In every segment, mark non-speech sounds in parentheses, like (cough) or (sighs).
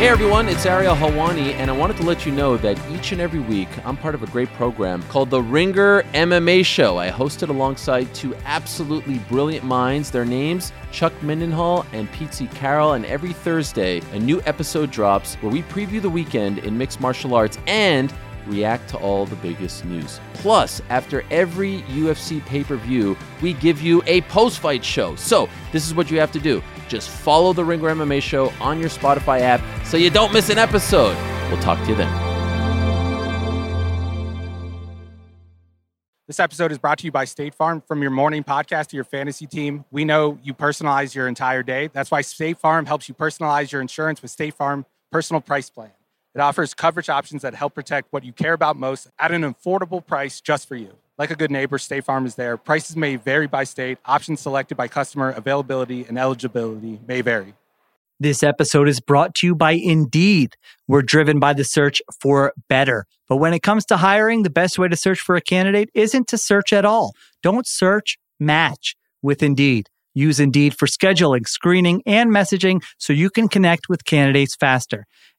Hey everyone, it's Ariel Helwani, and I wanted to let you know that each and every week I'm part of a great program called The Ringer MMA Show. I host it alongside two absolutely brilliant minds. Their names, Chuck Mindenhall and Pete Carroll, and every Thursday a new episode drops where we preview the weekend in mixed martial arts and react to all the biggest news. Plus, after every UFC pay per view, we give you a post fight show. So, this is what you have to do just follow the Ringer MMA show on your Spotify app so you don't miss an episode. We'll talk to you then. This episode is brought to you by State Farm. From your morning podcast to your fantasy team, we know you personalize your entire day. That's why State Farm helps you personalize your insurance with State Farm Personal Price Plan. It offers coverage options that help protect what you care about most at an affordable price just for you. Like a good neighbor, State Farm is there. Prices may vary by state. Options selected by customer. Availability and eligibility may vary. This episode is brought to you by Indeed. We're driven by the search for better. But when it comes to hiring, the best way to search for a candidate isn't to search at all. Don't search, match with Indeed. Use Indeed for scheduling, screening, and messaging so you can connect with candidates faster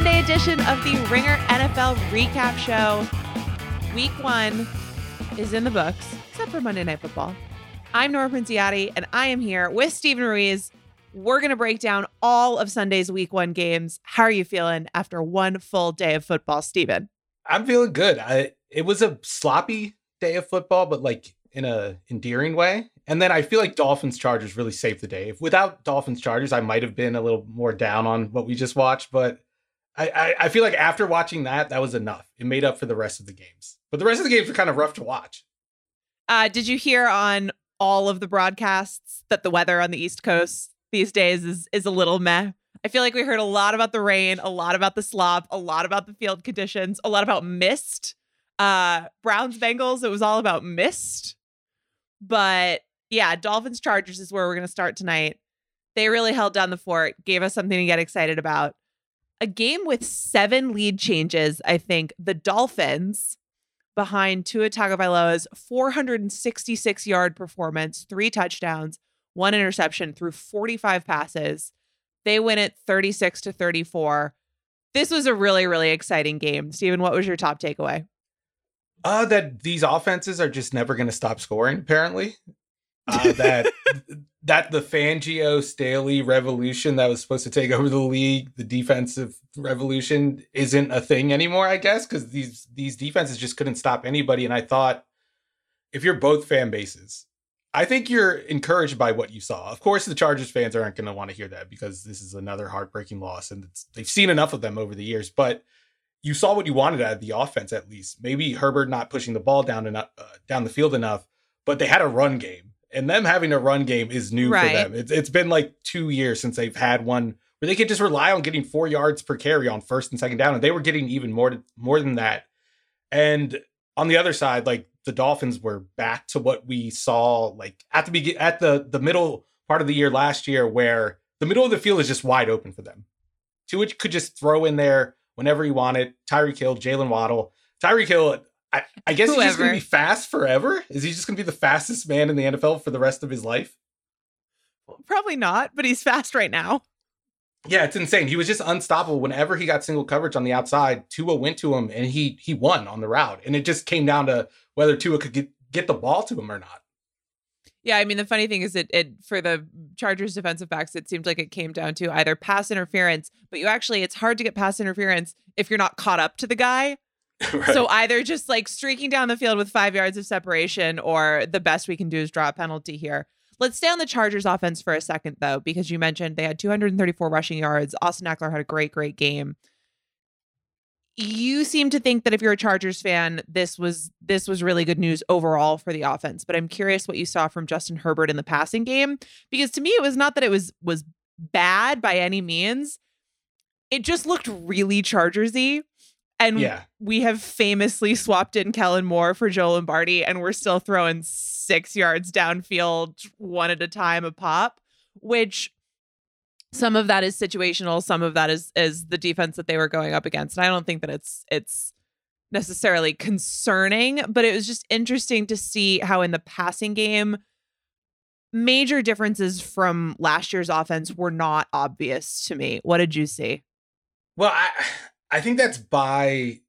Sunday edition of the Ringer NFL Recap Show. Week one is in the books, except for Monday Night Football. I'm Nora Princiotti, and I am here with Steven Ruiz. We're going to break down all of Sunday's week one games. How are you feeling after one full day of football, Steven? I'm feeling good. I, it was a sloppy day of football, but like in a endearing way. And then I feel like Dolphins Chargers really saved the day. If without Dolphins Chargers, I might have been a little more down on what we just watched, but I, I, feel like after watching that, that was enough. It made up for the rest of the games. But the rest of the games were kind of rough to watch. Uh, did you hear on all of the broadcasts that the weather on the East Coast these days is is a little meh? I feel like we heard a lot about the rain, a lot about the slop, a lot about the field conditions, a lot about mist. Uh, Browns Bengals, it was all about mist. But yeah, Dolphins Chargers is where we're going to start tonight. They really held down the fort, gave us something to get excited about a game with seven lead changes. I think the Dolphins behind Tua Tagovailoa's 466 yard performance, three touchdowns, one interception through 45 passes. They win it 36 to 34. This was a really, really exciting game. Steven, what was your top takeaway? Uh, that these offenses are just never going to stop scoring, apparently. Uh, that that the Fangio Staley revolution that was supposed to take over the league, the defensive revolution, isn't a thing anymore. I guess because these these defenses just couldn't stop anybody. And I thought, if you're both fan bases, I think you're encouraged by what you saw. Of course, the Chargers fans aren't going to want to hear that because this is another heartbreaking loss, and they've seen enough of them over the years. But you saw what you wanted out of the offense, at least. Maybe Herbert not pushing the ball down enough, uh, down the field enough, but they had a run game and them having a run game is new right. for them. It's, it's been like two years since they've had one where they could just rely on getting four yards per carry on first and second down, and they were getting even more more than that. And on the other side, like the Dolphins were back to what we saw like at the begin at the the middle part of the year last year, where the middle of the field is just wide open for them. Tua could just throw in there whenever he wanted. Tyreek Hill, Jaylen Waddle. Tyreek Hill I, I guess Whoever. he's just going to be fast forever. Is he just going to be the fastest man in the NFL for the rest of his life? Probably not, but he's fast right now. Yeah, it's insane. He was just unstoppable whenever he got single coverage on the outside. Tua went to him and he he won on the route. And it just came down to whether Tua could get, get the ball to him or not. Yeah, I mean the funny thing is that it for the Chargers defensive backs, it seemed like it came down to either pass interference, but you actually it's hard to get pass interference if you're not caught up to the guy. (laughs) right. So either just like streaking down the field with five yards of separation, or the best we can do is draw a penalty here. Let's stay on the Chargers offense for a second, though, because you mentioned they had 234 rushing yards. Austin Ekeler had a great, great game. you seem to think that if you're a Chargers fan, this was this was really good news overall for the offense. But I'm curious what you saw from Justin Herbert in the passing game because to me it was not that it was was bad by any means. It just looked really Chargersy. And Yeah. we have famously swapped in Kellen Moore for Joe Lombardi, and we're still throwing six yards downfield, one at a time a pop, which some of that is situational, some of that is is the defense that they were going up against. And I don't think that it's it's necessarily concerning, but it was just interesting to see how in the passing game major differences from last year's offense were not obvious to me. What did you see? Well, I I think that's by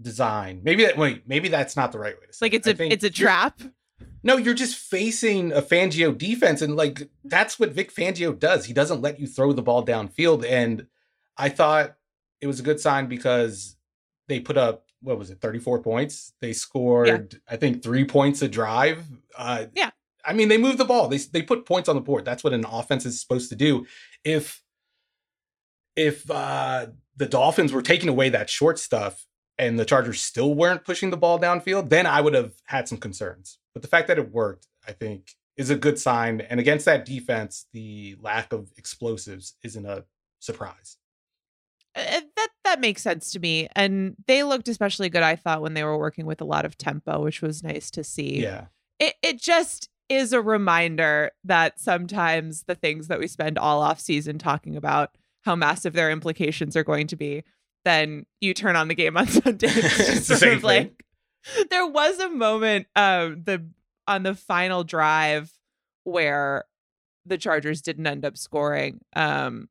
design. Maybe that wait, maybe that's not the right way to say. Like it. it's I a it's a trap. No, you're just facing a Fangio defense, and like that's what Vic Fangio does. He doesn't let you throw the ball downfield. And I thought it was a good sign because they put up what was it, 34 points. They scored, I think, three points a drive. Uh, Yeah. I mean, they moved the ball. They they put points on the board. That's what an offense is supposed to do. If if uh, the Dolphins were taking away that short stuff and the Chargers still weren't pushing the ball downfield, then I would have had some concerns. But the fact that it worked, I think, is a good sign. And against that defense, the lack of explosives isn't a surprise. Uh, that that makes sense to me. And they looked especially good, I thought, when they were working with a lot of tempo, which was nice to see. Yeah. It it just is a reminder that sometimes the things that we spend all off season talking about how massive their implications are going to be, then you turn on the game on (laughs) Sunday. It's It's just the sort same of like there was a moment um the on the final drive where the Chargers didn't end up scoring. Um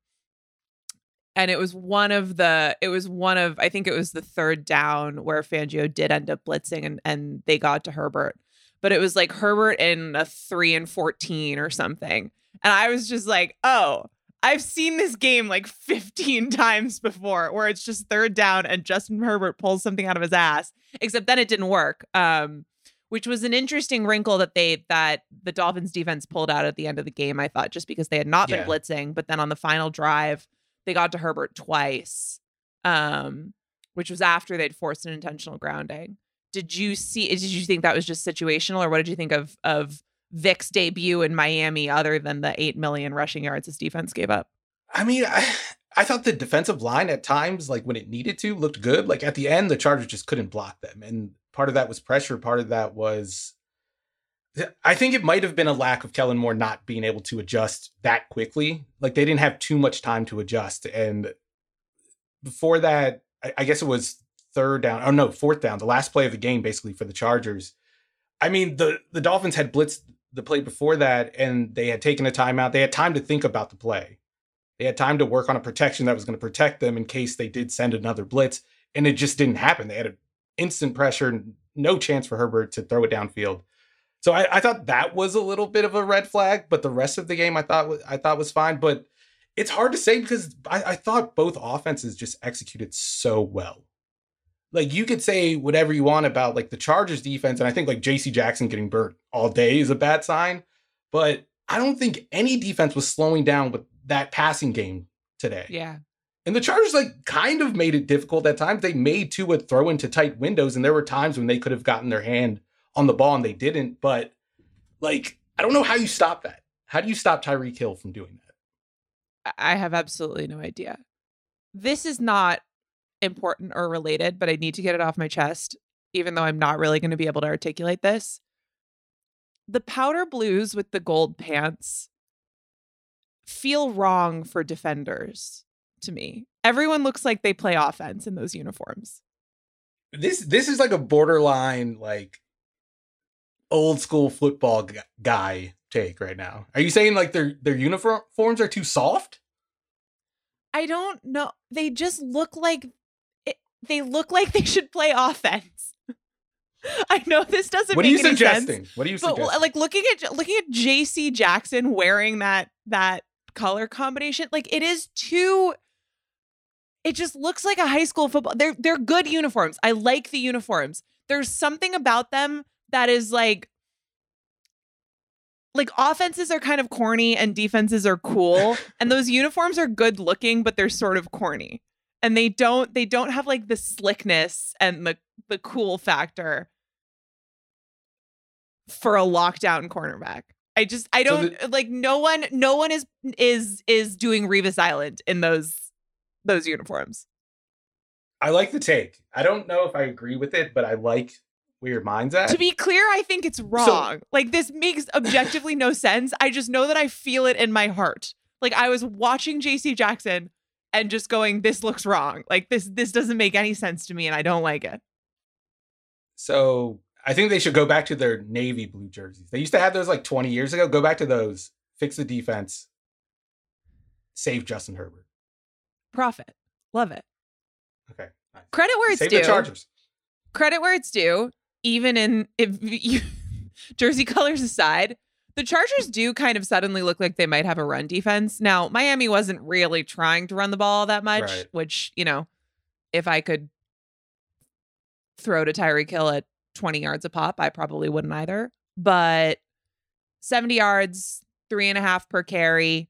and it was one of the it was one of I think it was the third down where Fangio did end up blitzing and and they got to Herbert. But it was like Herbert in a 3 and 14 or something. And I was just like, "Oh, I've seen this game like 15 (laughs) times before where it's just third down and Justin Herbert pulls something out of his ass." Except then it didn't work. Um which was an interesting wrinkle that they that the Dolphins defense pulled out at the end of the game, I thought, just because they had not been Yeah. blitzing, but then on the final drive, they got to Herbert twice. Um, which was after they'd forced an intentional grounding. Did you see did you think that was just situational, or what did you think of of Vic's debut in Miami other than the eight million rushing yards his defense gave up? I mean, I, I thought the defensive line at times, like when it needed to, looked good. Like at the end, the Chargers just couldn't block them. And part of that was pressure. Part of that was, I think it might have been a lack of Kellen Moore not being able to adjust that quickly. Like they didn't have too much time to adjust. And before that, I, I guess it was third down. Oh no, fourth down. The last play of the game, basically for the Chargers. I mean, the the Dolphins had blitzed the play before that, and they had taken a timeout. They had time to think about the play. They had time to work on a protection that was going to protect them in case they did send another blitz, and it just didn't happen. They had an instant pressure, no chance for Herbert to throw it downfield. So I, I thought that was a little bit of a red flag, but the rest of the game I thought was, I thought was fine. But it's hard to say because I, I thought both offenses just executed so well. Like you could say whatever you want about like the Chargers defense, and I think like J.C. Jackson getting burnt all day is a bad sign. But I don't think any defense was slowing down with that passing game today. Yeah. And the Chargers like kind of made it difficult at times. They made two Tua throw into tight windows, and there were times when they could have gotten their hand on the ball and they didn't. But like, I don't know how you stop that. How do you stop Tyreek Hill from doing that? I have absolutely no idea. This is not important or related, but I need to get it off my chest, even though I'm not really going to be able to articulate this. The powder blues with the gold pants feel wrong for defenders to me. Everyone looks like they play offense in those uniforms. This this is like a borderline like old school football gu- guy take right now. Are you saying like their their uniforms are too soft? I don't know. They just look like they look like they should play offense. (laughs) I know this doesn't What are you suggesting? sense. What are you But suggesting? like looking at looking at JC Jackson wearing that that color combination, like it is too it just looks like a high school football. They're they're good uniforms. I like the uniforms. There's something about them that is like like offenses are kind of corny and defenses are cool (laughs) and those uniforms are good looking but they're sort of corny. And they don't they don't have like the slickness and the the cool factor for a lockdown cornerback. I just I don't like no one no one is is is doing Revis Island in those those uniforms. I like the take. I don't know if I agree with it, but I like where your mind's at. To be clear, I think it's wrong. like this makes objectively no sense. I just know that I feel it in my heart. Like I was watching JC Jackson and just going this looks wrong. Like this this doesn't make any sense to me and I don't like it. So I think they should go back to their navy blue jerseys. They used to have those like 20 years ago. Go back to those. Fix the defense. Save Justin Herbert. Profit. Love it. Okay. nice. Credit where it's due. Save due. the Chargers. credit where it's due, even in if (laughs) you (laughs) jersey colors aside, the Chargers do kind of suddenly look like they might have a run defense. Now, Miami wasn't really trying to run the ball that much, Right. which, you know, if I could throw to Tyreek Hill at 20 yards a pop, I probably wouldn't either. But 70 yards, three and a half per carry.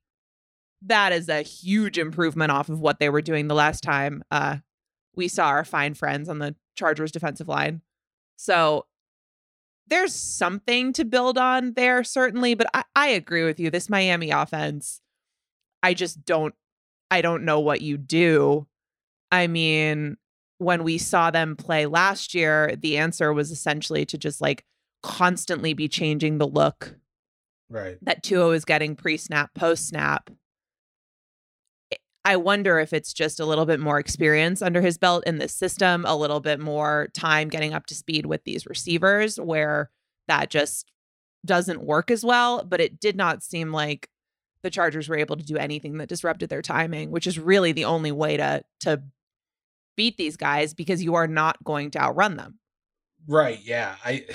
That is a huge improvement off of what they were doing the last time uh, we saw our fine friends on the Chargers defensive line. So there's something to build on there, certainly. But I, I agree with you. This Miami offense, I just don't I don't know what you do. I mean, when we saw them play last year, the answer was essentially to just like constantly be changing the look Right. that Tua is getting pre-snap, post-snap. I wonder if it's just a little bit more experience under his belt in this system, a little bit more time getting up to speed with these receivers where that just doesn't work as well, but it did not seem like the Chargers were able to do anything that disrupted their timing, which is really the only way to to beat these guys because you are not going to outrun them. Right. Yeah. I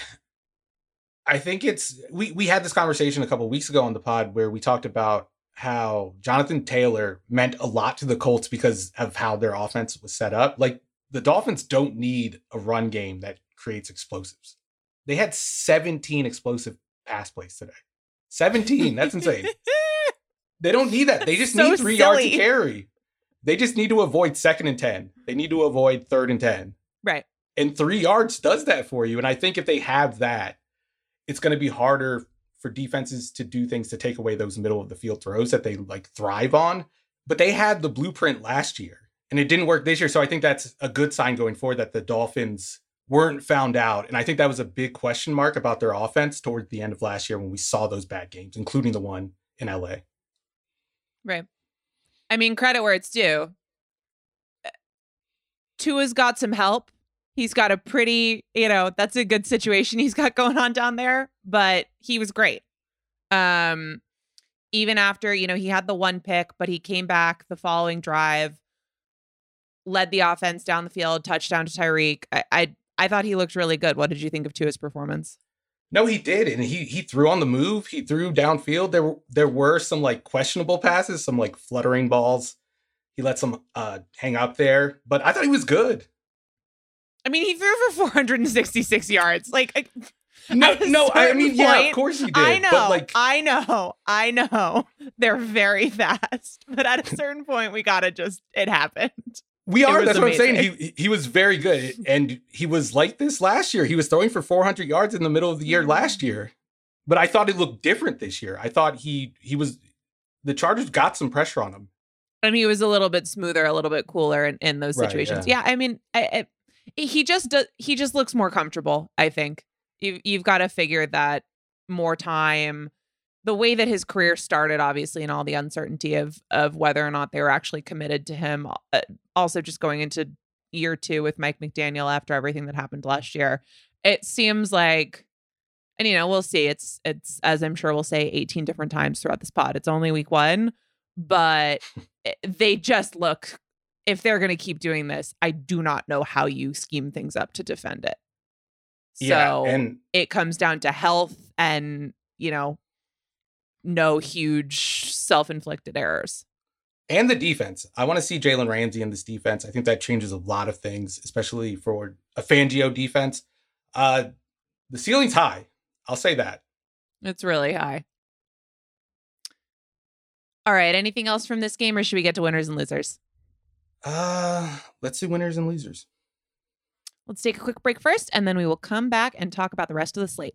(sighs) I think it's we we had this conversation a couple weeks ago on the pod where we talked about how Jonathan Taylor meant a lot to the Colts because of how their offense was set up. Like the Dolphins don't need a run game that creates explosives. They had 17 explosive pass plays today. 17. That's insane. (laughs) They don't need that. They just So need three yards to carry. They just need to avoid second and 10. They need to avoid third and 10 Right. and three yards does that for you. And I think if they have that, it's going to be harder for defenses to do things to take away those middle of the field throws that they like thrive on. But they had the blueprint last year and it didn't work this year. So I think that's a good sign going forward that the Dolphins weren't found out. And I think that was a big question mark about their offense towards the end of last year when we saw those bad games, including the one in LA. Right. I mean, credit where it's due. Tua's got some help. He's got a pretty, you know, that's a good situation he's got (laughs) going on down there, but he was great. Um even after, you know, he had the one pick, but he came back the following drive, led the offense down the field, touchdown to Tyreek. I I, I thought he looked really good. What did you think of Tua's performance? No, he did, and he he threw on the move. He threw downfield. There were there were some like questionable passes, some like fluttering balls. He let some uh hang up there, but I thought he was good. I mean, he threw for 466 yards. Like I- No, no, I certain mean, yeah, of course he did. I know, but like, I know, I know. (laughs) They're very fast, but at a certain point, we gotta just. It happened. we are. was That's what I'm saying. He he was very good, and he was like this last year. He was throwing for 400 yards in the middle of the year mm-hmm. last year, but I thought it looked different this year. I thought he he was the Chargers got some pressure on him. And he was a little bit smoother, a little bit cooler in, in those Right, situations. yeah. I mean, I, I, he just does. He just looks more comfortable. I think you you've got to figure that more time. The way that his career started, obviously, and all the uncertainty of of whether or not they were actually committed to him. Uh, also, just going into year two with Mike McDaniel after everything that happened last year, it seems like, and you know, we'll see. It's it's as I'm sure we'll say 18 different times throughout this pod. It's only week one, but they just look. If they're going to keep doing this, I do not know how you scheme things up to defend it. So yeah, and it comes down to health and you know no huge self-inflicted errors and the defense. I want to see Jalen Ramsey in this defense. I think that changes a lot of things, especially for a Fangio defense. Uh, the ceiling's high. I'll say that. it's really high all right anything else from this game or should we get to winners and losers Uh, let's do winners and losers. Let's take a quick break first, and then we will come back and talk about the rest of the slate.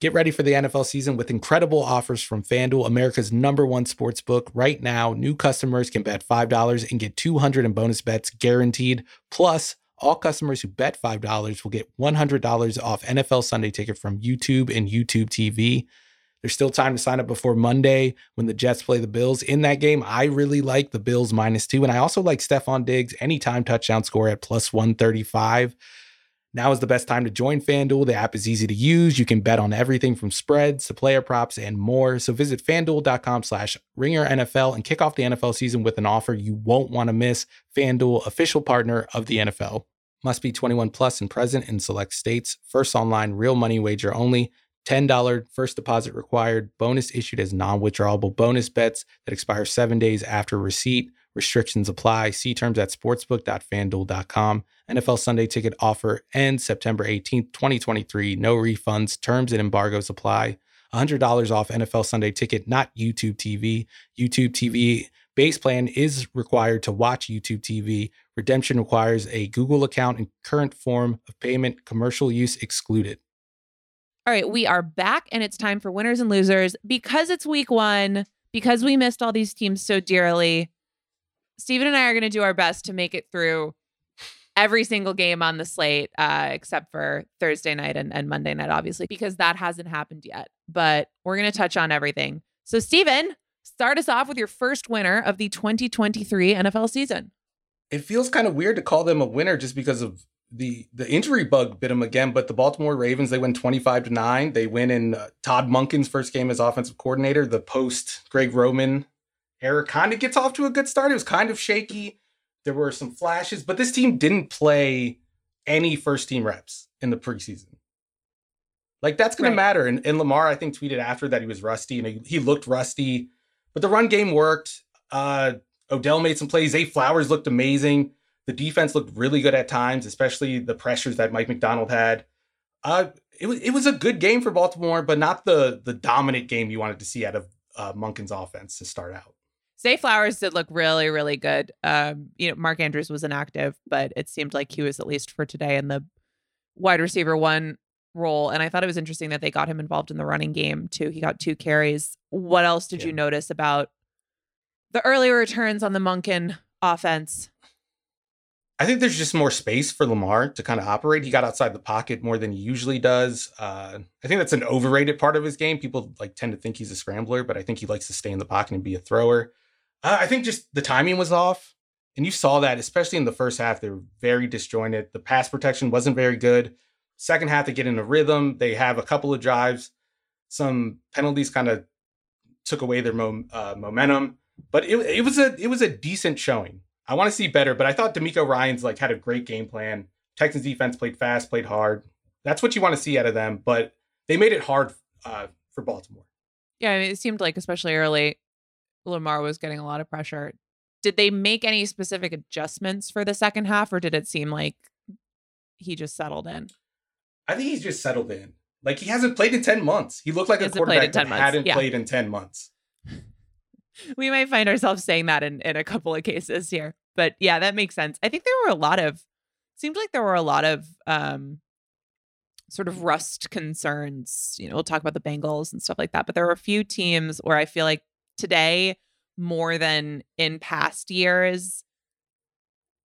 Get ready for the NFL season with incredible offers from FanDuel, America's number one sports book. Right now, new customers can bet $5 and get 200 in bonus bets guaranteed. Plus, all customers who bet $5 will get $100 off NFL Sunday ticket from YouTube and YouTube TV. There's still time to sign up before Monday when the Jets play the Bills. In that game, I really like the Bills minus two. And I also like Stefon Diggs anytime touchdown score at plus 135. Now is the best time to join FanDuel. The app is easy to use. You can bet on everything from spreads to player props and more. So visit fanduel.com slash ringer NFL and kick off the NFL season with an offer you won't want to miss. FanDuel, official partner of the NFL. Must be 21 plus and present in select states. First online, real money wager only. $10 first deposit required. Bonus issued as non withdrawable bonus bets that expire seven days after receipt. Restrictions apply. See terms at sportsbook.fanduel.com. NFL Sunday ticket offer ends September 18th, 2023. No refunds. Terms and embargoes apply. $100 off NFL Sunday ticket, not YouTube TV. YouTube TV base plan is required to watch YouTube TV. Redemption requires a Google account and current form of payment. Commercial use excluded. All right, we are back and it's time for winners and losers. Because it's week one, because we missed all these teams so dearly, Steven and I are going to do our best to make it through every single game on the slate, uh, except for Thursday night and, and Monday night, obviously, because that hasn't happened yet. But we're going to touch on everything. So, Steven, start us off with your first winner of the 2023 NFL season. It feels kind of weird to call them a winner just because of the the injury bug bit them again. But the Baltimore Ravens they win 25 to nine. They win in uh, Todd Monken's first game as offensive coordinator. The post Greg Roman era kind of gets off to a good start. It was kind of shaky. There were some flashes, but this team didn't play any first team reps in the preseason. Like that's going right. to matter. And, and Lamar, I think, tweeted after that he was rusty and he, he looked rusty, but the run game worked. Uh, Odell made some plays. Zay Flowers looked amazing. The defense looked really good at times, especially the pressures that Mike Macdonald had. Uh, it was it was a good game for Baltimore, but not the the dominant game you wanted to see out of uh, Monken's offense to start out. Zay Flowers did look really, really good. Um, you know, Mark Andrews was inactive, but it seemed like he was at least for today in the wide receiver one role. And I thought it was interesting that they got him involved in the running game too. He got two carries. What else did yeah. you notice about the early returns on the Monken offense? I think there's just more space for Lamar to kind of operate. He got outside the pocket more than he usually does. Uh, I think that's an overrated part of his game. People like tend to think he's a scrambler, but I think he likes to stay in the pocket and be a thrower. Uh, I think just the timing was off. And you saw that, especially in the first half, they were very disjointed. The pass protection wasn't very good. Second half, they get in a rhythm. They have a couple of drives. Some penalties kind of took away their mo- uh, momentum, but it, it was a it was a decent showing. I want to see better, but I thought DeMeco Ryans like had a great game plan. Texans defense played fast, played hard. That's what you want to see out of them, but they made it hard uh, for Baltimore. Yeah, I mean, it seemed like especially early, Lamar was getting a lot of pressure. Did they make any specific adjustments for the second half, or did it seem like he just settled in? I think he's just settled in. Like he hasn't played in ten months. He looked like he a quarterback that months. hadn't yeah. played in ten months. (laughs) we might find ourselves saying that in, in a couple of cases here. But yeah, that makes sense. I think there were a lot of seems like there were a lot of um sort of rust concerns. You know, we'll talk about the Bengals and stuff like that. But there were a few teams where I feel like today more than in past years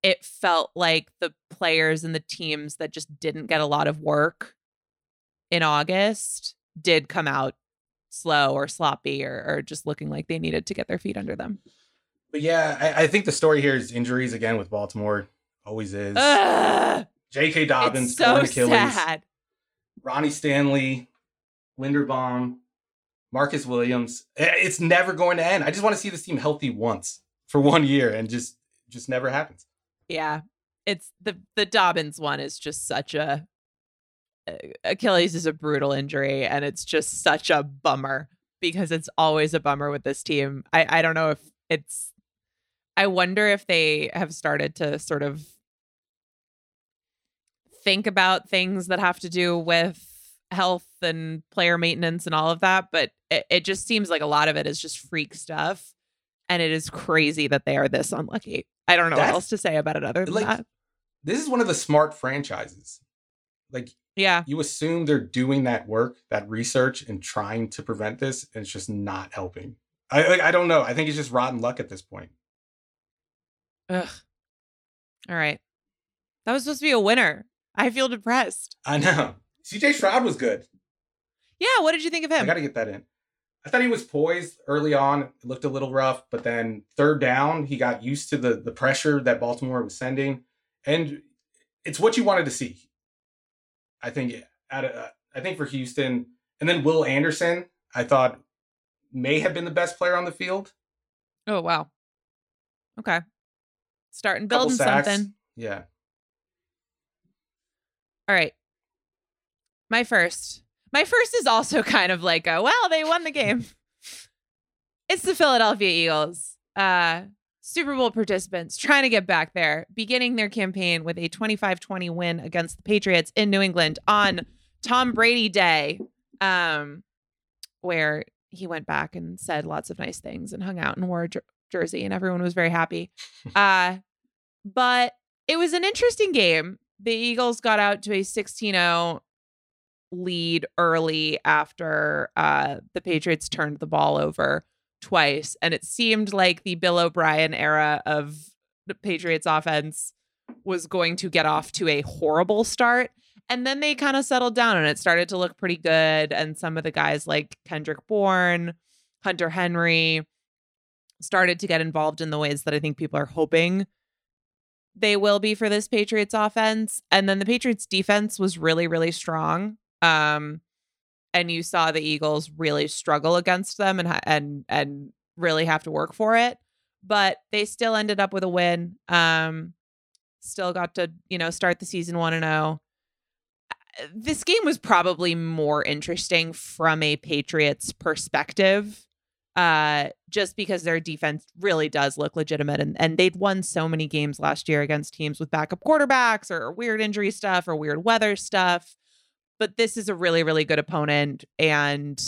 it felt like the players and the teams that just didn't get a lot of work in August did come out slow or sloppy or, or just looking like they needed to get their feet under them. But yeah, I, I think the story here is injuries again with Baltimore. Always is. Ugh, J.K. Dobbins, so torn Achilles. Sad. Ronnie Stanley, Linderbaum, Marcus Williams. It's never going to end. I just want to see this team healthy once for one year, and just just never happens. Yeah, it's the the Dobbins one is just such a Achilles is a brutal injury, and it's just such a bummer because it's always a bummer with this team. I I don't know if it's. I wonder if they have started to sort of think about things that have to do with health and player maintenance and all of that, but it, it just seems like a lot of it is just freak stuff. and it is crazy that they are this unlucky. I don't know That's- what else to say about it other than like that. this is one of the smart franchises. Like Yeah. you assume they're doing that work, that research, and trying to prevent this, and it's just not helping. I I, I don't know. I think it's just rotten luck at this point. Ugh. All right. That was supposed to be a winner. I feel depressed. I know. CJ Stroud was good. Yeah. What did you think of him? I got to get that in. I thought he was poised early on. It looked a little rough, but then third down, he got used to the the pressure that Baltimore was sending, and it's what you wanted to see. I think at a, I think for Houston, and then Will Anderson, I thought may have been the best player on the field. oh, wow. Okay. Starting building something. Yeah. All right. My first. My first is also (laughs) kind of like a well, they won the game. (laughs) It's the Philadelphia Eagles. Uh Super Bowl participants trying to get back there, beginning their campaign with a 25-20 win against the Patriots in New England on Tom Brady Day. Um where he went back and said lots of nice things and hung out and wore a jer- jersey and everyone was very happy. (laughs) Uh but it was an interesting game. The Eagles got out to a 16-0 lead early after uh, the Patriots turned the ball over twice. And it seemed like the Bill O'Brien era of the Patriots offense was going to get off to a horrible start. And then they kind of settled down and it started to look pretty good. And some of the guys like Kendrick Bourne, Hunter Henry started to get involved in the ways that I think people are hoping they will be for this Patriots offense. And then the Patriots defense was really, really strong. Um, and you saw the Eagles really struggle against them and and and really have to work for it. But they still ended up with a win. Um, still got to you know start the season one and zero. This game was probably more interesting from a Patriots perspective uh, just because their defense really does look legitimate. And, and they'd won so many games last year against teams with backup quarterbacks or weird injury stuff or weird weather stuff. But this is a really, really good opponent. And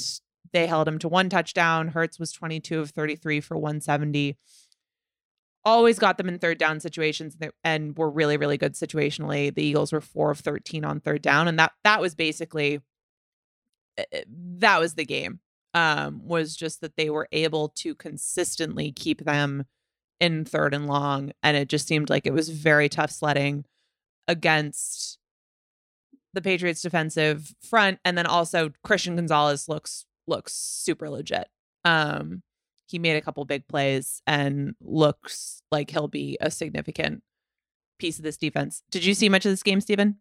they held him to one touchdown. Hurts was 22 of 33 for 170. Always got them in third down situations and- were really, really good situationally. The Eagles were four of 13 on third down. And that that was basically eh, that was the game um, was just that they were able to consistently keep them in third and long. And it just seemed like it was very tough sledding against the Patriots defensive front. And then also Christian Gonzalez looks looks super legit. Um, he made a couple big plays and looks like he'll be a significant piece of this defense. Did you see much of this game, Steven?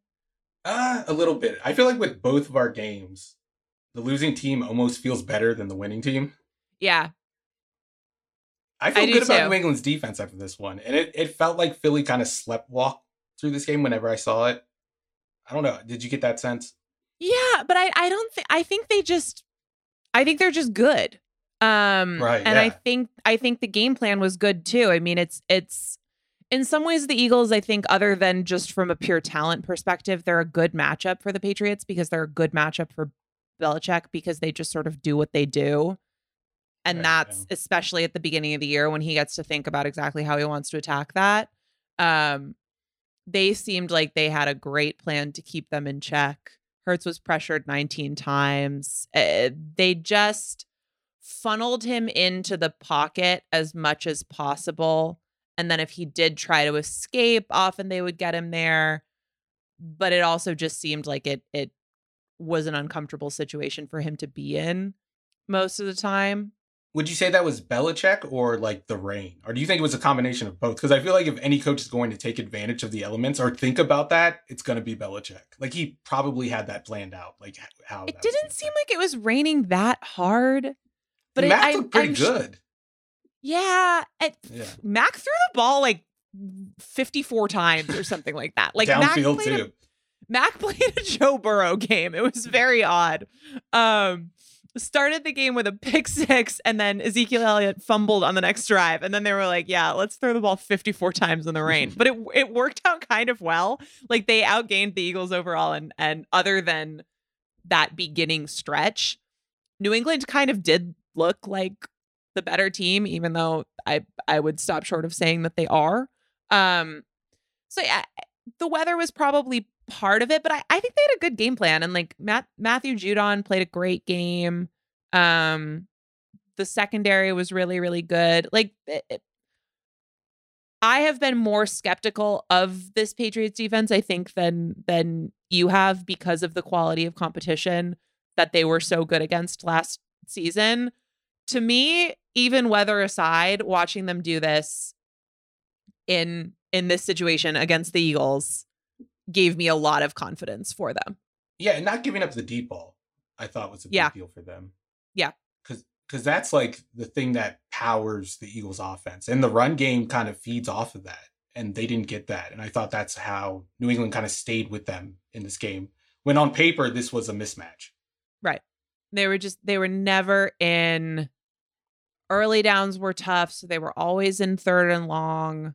Uh, a little bit. I feel like with both of our games, the losing team almost feels better than the winning team. Yeah. I feel I good about too. New England's defense after this one. And it, it felt like Philly kind of slept walk through this game whenever I saw it. I don't know. Did you get that sense? Yeah, but I I don't think I think they just I think they're just good. Um Right, and I think I think the game plan was good too. I mean, it's it's in some ways the Eagles I think other than just from a pure talent perspective, they're a good matchup for the Patriots because they're a good matchup for Belichick because they just sort of do what they do. And Right, that's yeah. especially at the beginning of the year when he gets to think about exactly how he wants to attack that. Um they seemed like they had a great plan to keep them in check. Hurts was pressured 19 times. Uh, they just funneled him into the pocket as much as possible. And then if he did try to escape, often they would get him there. But it also just seemed like it it was an uncomfortable situation for him to be in most of the time. Would you say that was Belichick or like the rain? Or do you think it was a combination of both? Because I feel like if any coach is going to take advantage of the elements or think about that, it's going to be Belichick. Like he probably had that planned out. Like how It didn't seem like it was raining that hard. But But it- Mac I- looked pretty I'm sh- good. Yeah, it, Yeah. Mac threw the ball like 54 times or something like that. Like Mac Downfield a, too. Mac (laughs) played a Joe Burrow game. It was very odd. Um started the game with a pick six and then Ezekiel Elliott fumbled on the next drive and then they were like, "Yeah, let's throw the ball 54 times in the rain." But it it worked out kind of well. Like they outgained the Eagles overall and and other than that beginning stretch, New England kind of did look like the better team, even though I I would stop short of saying that they are. Um, so yeah, the weather was probably part of it, but I, I think they had a good game plan. And like Matt Matthew Judon played a great game. Um, the secondary was really really good. Like it, it, I have been more skeptical of this Patriots defense, I think, than than you have because of the quality of competition that they were so good against last season. To me, even weather aside, watching them do this in in this situation against the Eagles gave me a lot of confidence for them. Yeah, and not giving up the deep ball, I thought was a big Yeah. deal for them. Yeah. Because because that's like the thing that powers the Eagles offense. And the run game kind of feeds off of that. And they didn't get that. And I thought that's how New England kind of stayed with them in this game. When on paper, this was a mismatch. Right. They were just they were never in early downs were tough, so they were always in third and long.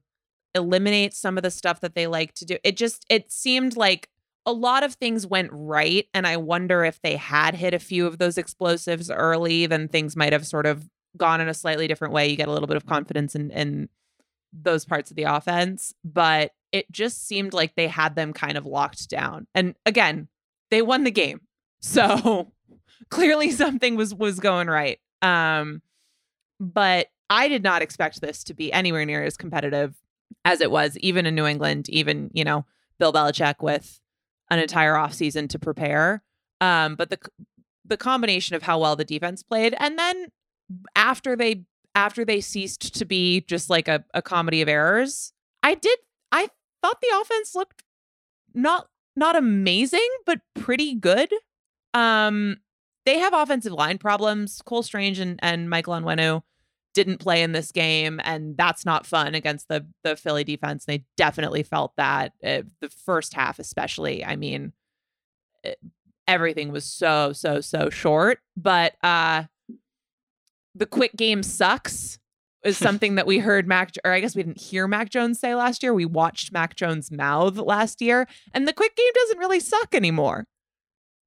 Eliminate some of the stuff that they like to do. It just it seemed like a lot of things went right and I wonder if they had hit a few of those explosives early then things might have sort of gone in a slightly different way. You get a little bit of confidence in in those parts of the offense, but it just seemed like they had them kind of locked down. And again, they won the game. (laughs) So clearly something was was going right. Um but I did not expect this to be anywhere near as competitive as it was even in New England, even, you know, Bill Belichick with an entire offseason to prepare. Um but the the combination of how well the defense played and then after they after they ceased to be just like a, a comedy of errors, I did I thought the offense looked not not amazing, but pretty good. Um, they have offensive line problems. Cole Strange and, and Michael Onwenu didn't play in this game, and that's not fun against the the Philly defense. They definitely felt that uh, the first half, especially. I mean, it, everything was so so so short. But uh, the quick game sucks is (laughs) something that we heard Mac, or I guess we didn't hear Mac Jones say last year. We watched Mac Jones mouth last year, and the quick game doesn't really suck anymore.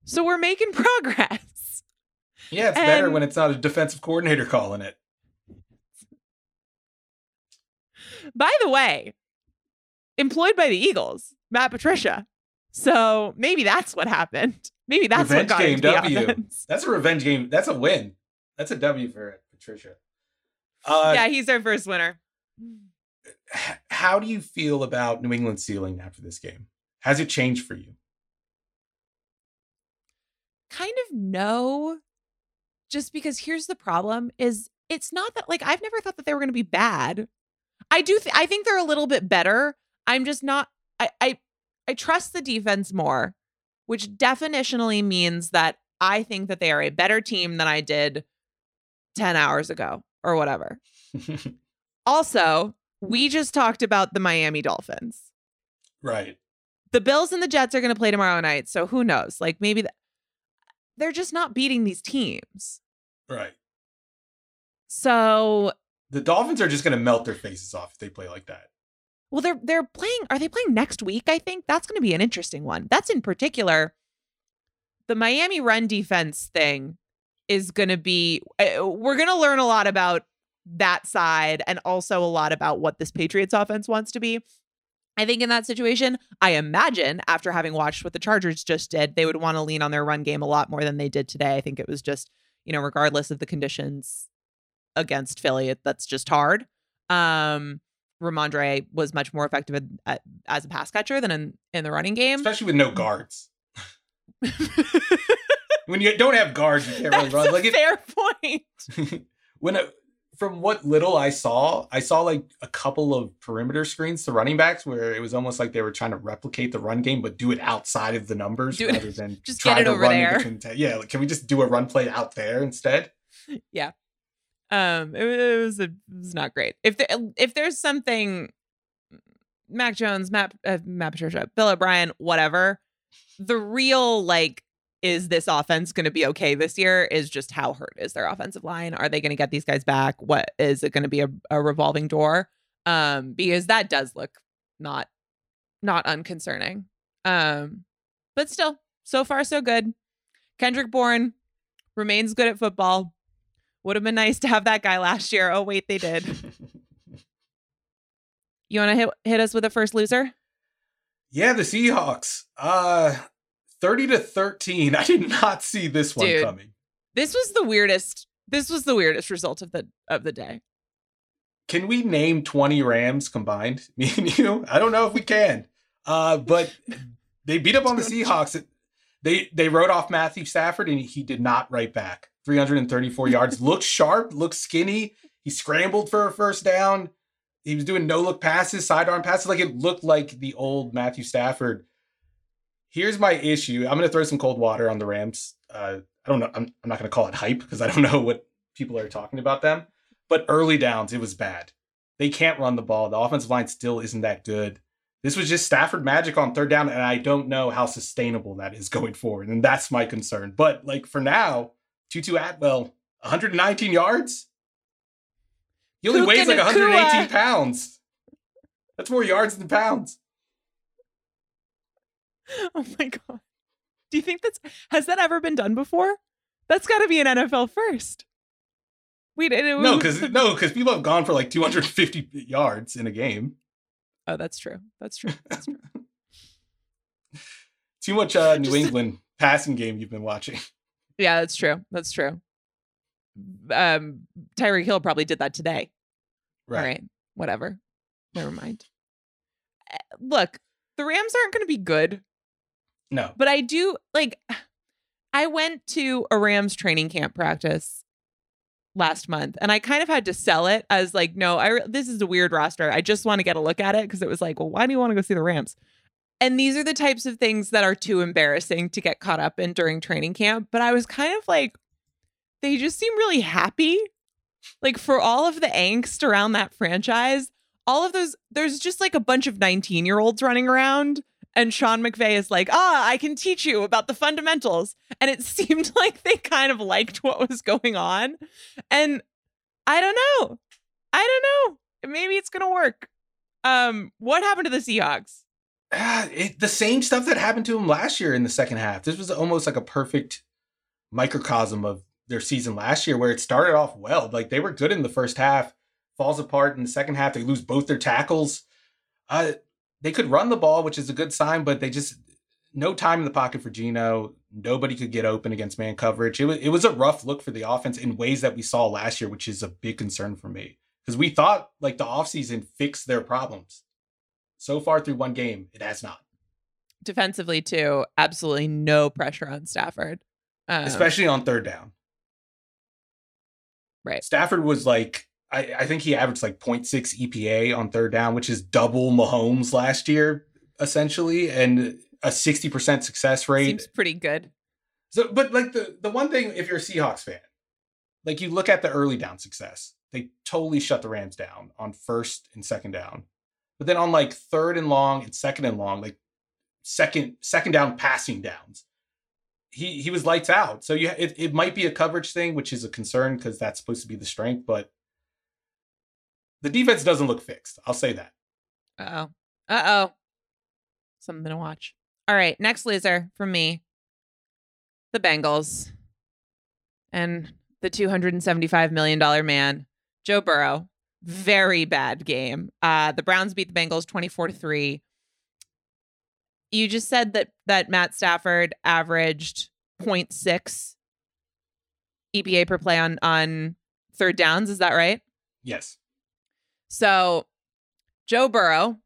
So we're making (laughs) progress. Yeah, it's better when it's not a defensive coordinator calling it. By the way, employed by the Eagles, Matt Patricia. So maybe that's what happened. (laughs) Maybe that's Revenge what got game into the W. offense. That's a revenge game. That's a win. That's a W for Patricia. Uh, yeah, he's our first winner. how do you feel about New England ceiling after this game? Has it changed for you? kind of no just because here's the problem is it's not that like i've never thought that they were going to be bad i do th- i think they're a little bit better. I'm just not I, I i trust the defense more which definitionally means that i think that they are a better team than i did 10 hours ago or whatever. (laughs) Also we just talked about the miami dolphins. Right. the bills and the jets are going to play tomorrow night so who knows? Like maybe th- they're just not beating these teams. Right. So, The Dolphins are just going to melt their faces off if they play like that. well, they're they're playing. Are they playing next week? I think that's going to be an interesting one. That's in particular. The Miami run defense thing is going to be. uh, We're going to learn a lot about that side, and also a lot about what this Patriots offense wants to be. I think in that situation, I imagine after having watched what the Chargers just did, they would want to lean on their run game a lot more than they did today. I think it was just, you know, regardless of the conditions against Philly, that's just hard. Um, Rhamondre was much more effective at, at, as a pass catcher than in, in the running game. Especially with no guards. (laughs) When you don't have guards, you can't really run. a Like fair point. (laughs) when I, from what little I saw, I saw like a couple of perimeter screens to running backs where it was almost like they were trying to replicate the run game, but do it outside of the numbers Do it- rather than (laughs) just try get it to over run there. between yeah, like, can we just do a run play out there instead? Um, it, it was a, it was not great. If there, if there's something, Mac Jones, Matt uh, Matt Patricia, Bill O'Brien, whatever, the real like. Is this offense going to be okay this year? Is just how hurt is their offensive line? Are they going to get these guys back? What is it going to be a, a revolving door? Um, because that does look not not unconcerning. Um, but still, so far so good. Kendrick Bourne remains good at football. Would have been nice to have that guy last year. Oh, wait, they did. (laughs) You want to hit, hit us with a first loser? Yeah, the Seahawks. Uh 30 to 13. I did not see this one Dude. coming. This was the weirdest. This was the weirdest result of the of the day. Can we name 20 Rams combined? (laughs) Me and you? I don't know if we can. Uh, but they beat up on the (laughs) Seahawks. They they wrote off Matthew Stafford and he did not write back. 334 yards. (laughs) Looked sharp, looked skinny. He scrambled for a first down. He was doing no look passes, sidearm passes. Like it looked like the old Matthew Stafford. Here's my issue. I'm going to throw some cold water on the Rams. Uh, I don't know. I'm, I'm not going to call it hype because I don't (laughs) know what people are talking about them. But early downs, it was bad. They can't run the ball. The offensive line still isn't that good. This was just Stafford magic on third down, and I don't know how sustainable that is (laughs) going forward. And that's my concern. But like for now, Tutu Atwell, 119 yards. He only Puka weighs like Nacua. 118 pounds. That's more yards than pounds. (laughs) Oh my god. Do you think that's has that ever been done before? That's got to be an NFL first. We did No, because (laughs) no, because people have gone for like 250 yards in a game. Oh, that's true. That's true. That's true. (laughs) Too much uh, New Just- England passing game you've been watching. Yeah, that's true. That's true. Um, Tyreek Hill probably did that today. Right. All right. Whatever. Never mind. Eh, Look, the Rams aren't going to be good, No. but I do like. I went to a Rams training camp practice last month, and I kind of had to sell it as like, no, I this is a weird roster. I just want to get a look at it because it was like, well, why do you want to go see the Rams? And these are the types of things that are too embarrassing to get caught up in during training camp. But I was kind of like, they just seem really happy. Like for all of the angst around that franchise, all of those, there's just like a bunch of 19 year olds running around. And Sean McVay is like, ah, I can teach you about the fundamentals. And it (laughs) seemed like they kind of liked what was going on. And I don't know. I don't know. Maybe it's going to work. Um, what happened to the Seahawks? Ah, it, the same stuff that happened to him last year in the second half. This was almost like a perfect microcosm of their season last year, where it started off well. Like they were good in the first half, falls apart in the second half. They lose both their tackles. Uh, they could run the ball, which is a good sign, but they just no time in the pocket for Gino. Nobody could get open against man coverage. It was it was a rough look for the offense in ways that we saw last year, which is a big concern for me because we thought like the offseason fixed their problems. So far through one game, it has not. Defensively, too, absolutely no pressure on Stafford. Um, especially on third down. Right. Stafford was like, I, I think he averaged like 0.6 EPA on third down, which is double Mahomes last year, essentially, and a 60% success rate. seems pretty good. So, but like the, the one thing, if you're a Seahawks fan, like you look at the early down success, they totally shut the Rams down on first and second down. But then on like third and long and second and long, like second second down passing downs, he he was lights out. So you it, it might be a coverage thing, which is a concern because that's supposed to be the strength, but the defense doesn't look fixed. I'll say that. Uh oh. Uh oh. Something to watch. All right. Next loser from me the Bengals and the $275 million man, Joe Burrow. Very bad game. Uh, the Browns beat the Bengals 24 to 3. You just said that that Matt Stafford averaged 0.6 EPA per play on on third downs. Is that right? Yes. So Joe Burrow,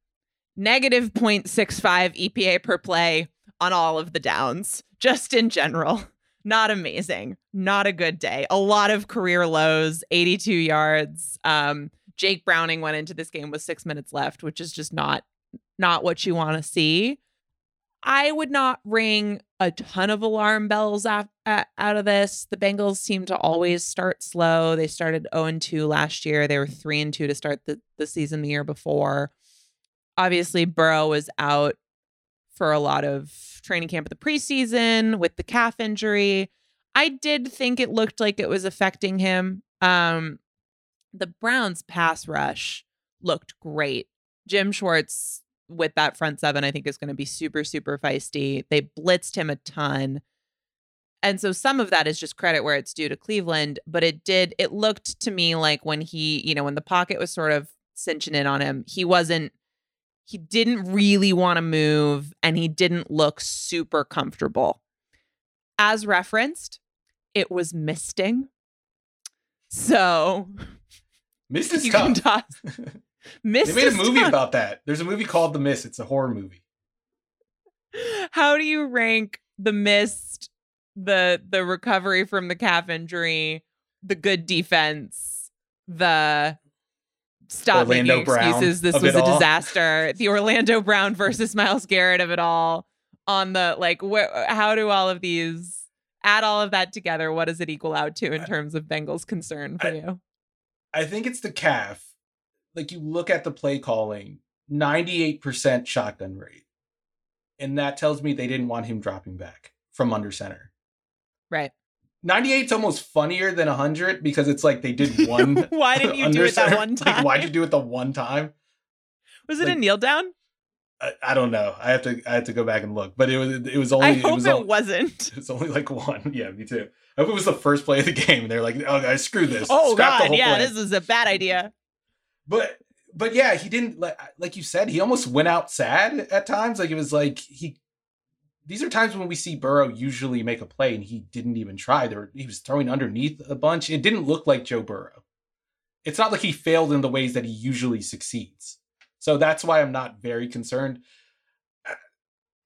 negative 0.65 EPA per play on all of the downs, just in general. (laughs) Not amazing. Not a good day. A lot of career lows, 82 yards. Um, Jake Browning went into this game with six minutes left, which is just not not what you want to see. I would not ring a ton of alarm bells af- out of this. The Bengals seem to always start slow. They started 0 2 last year. They were 3 and 2 to start the, the season the year before. Obviously, Burrow was out for a lot of training camp at the preseason with the calf injury. I did think it looked like it was affecting him. Um, the Browns pass rush looked great. Jim Schwartz with that front seven, I think is going to be super, super feisty. They blitzed him a ton. and so some of that is just credit where it's due to Cleveland, but it did it looked to me like when he, you know, when the pocket was sort of cinching in on him, he wasn't he didn't really want to move and he didn't look super comfortable. As referenced, it was misting. So Mist is you tough. can toss. (laughs) Mist they made a movie tough. about that. There's a movie called The Mist. It's a horror movie. How do you rank the mist, the the recovery from the calf injury, the good defense, the stop Orlando making Brown excuses, this was a all? disaster, the Orlando Brown versus Myles Garrett of it all, on the like where how do all of these add all of that together? What does it equal out to in terms of Bengals concern for I- you? I think it's the calf. Like you look at the play calling, 98% shotgun rate. And that tells me they didn't want him dropping back from under center. Right. 98 is almost funnier than 100 because it's like they did (laughs) one. Why (laughs) didn't you do it that one (laughs) Like, why'd you do it the one time? Was it a kneel down? I, I don't know. I have to I have to go back and look. But it was it was only I it hope was it only, wasn't. it was only like one. Yeah, me too. I hope it was the first play of the (laughs) game. And they're like, oh guys, screw this. Oh Scrap the God, yeah, play." this is a bad idea. But but yeah, he didn't like like you said, he almost went out sad at times. Like it was like he these are times when we see Burrow usually make a play and he didn't even try. There he was throwing underneath a bunch. It didn't look like Joe Burrow. It's not like he failed in the ways that he usually succeeds. So that's why I'm not very concerned.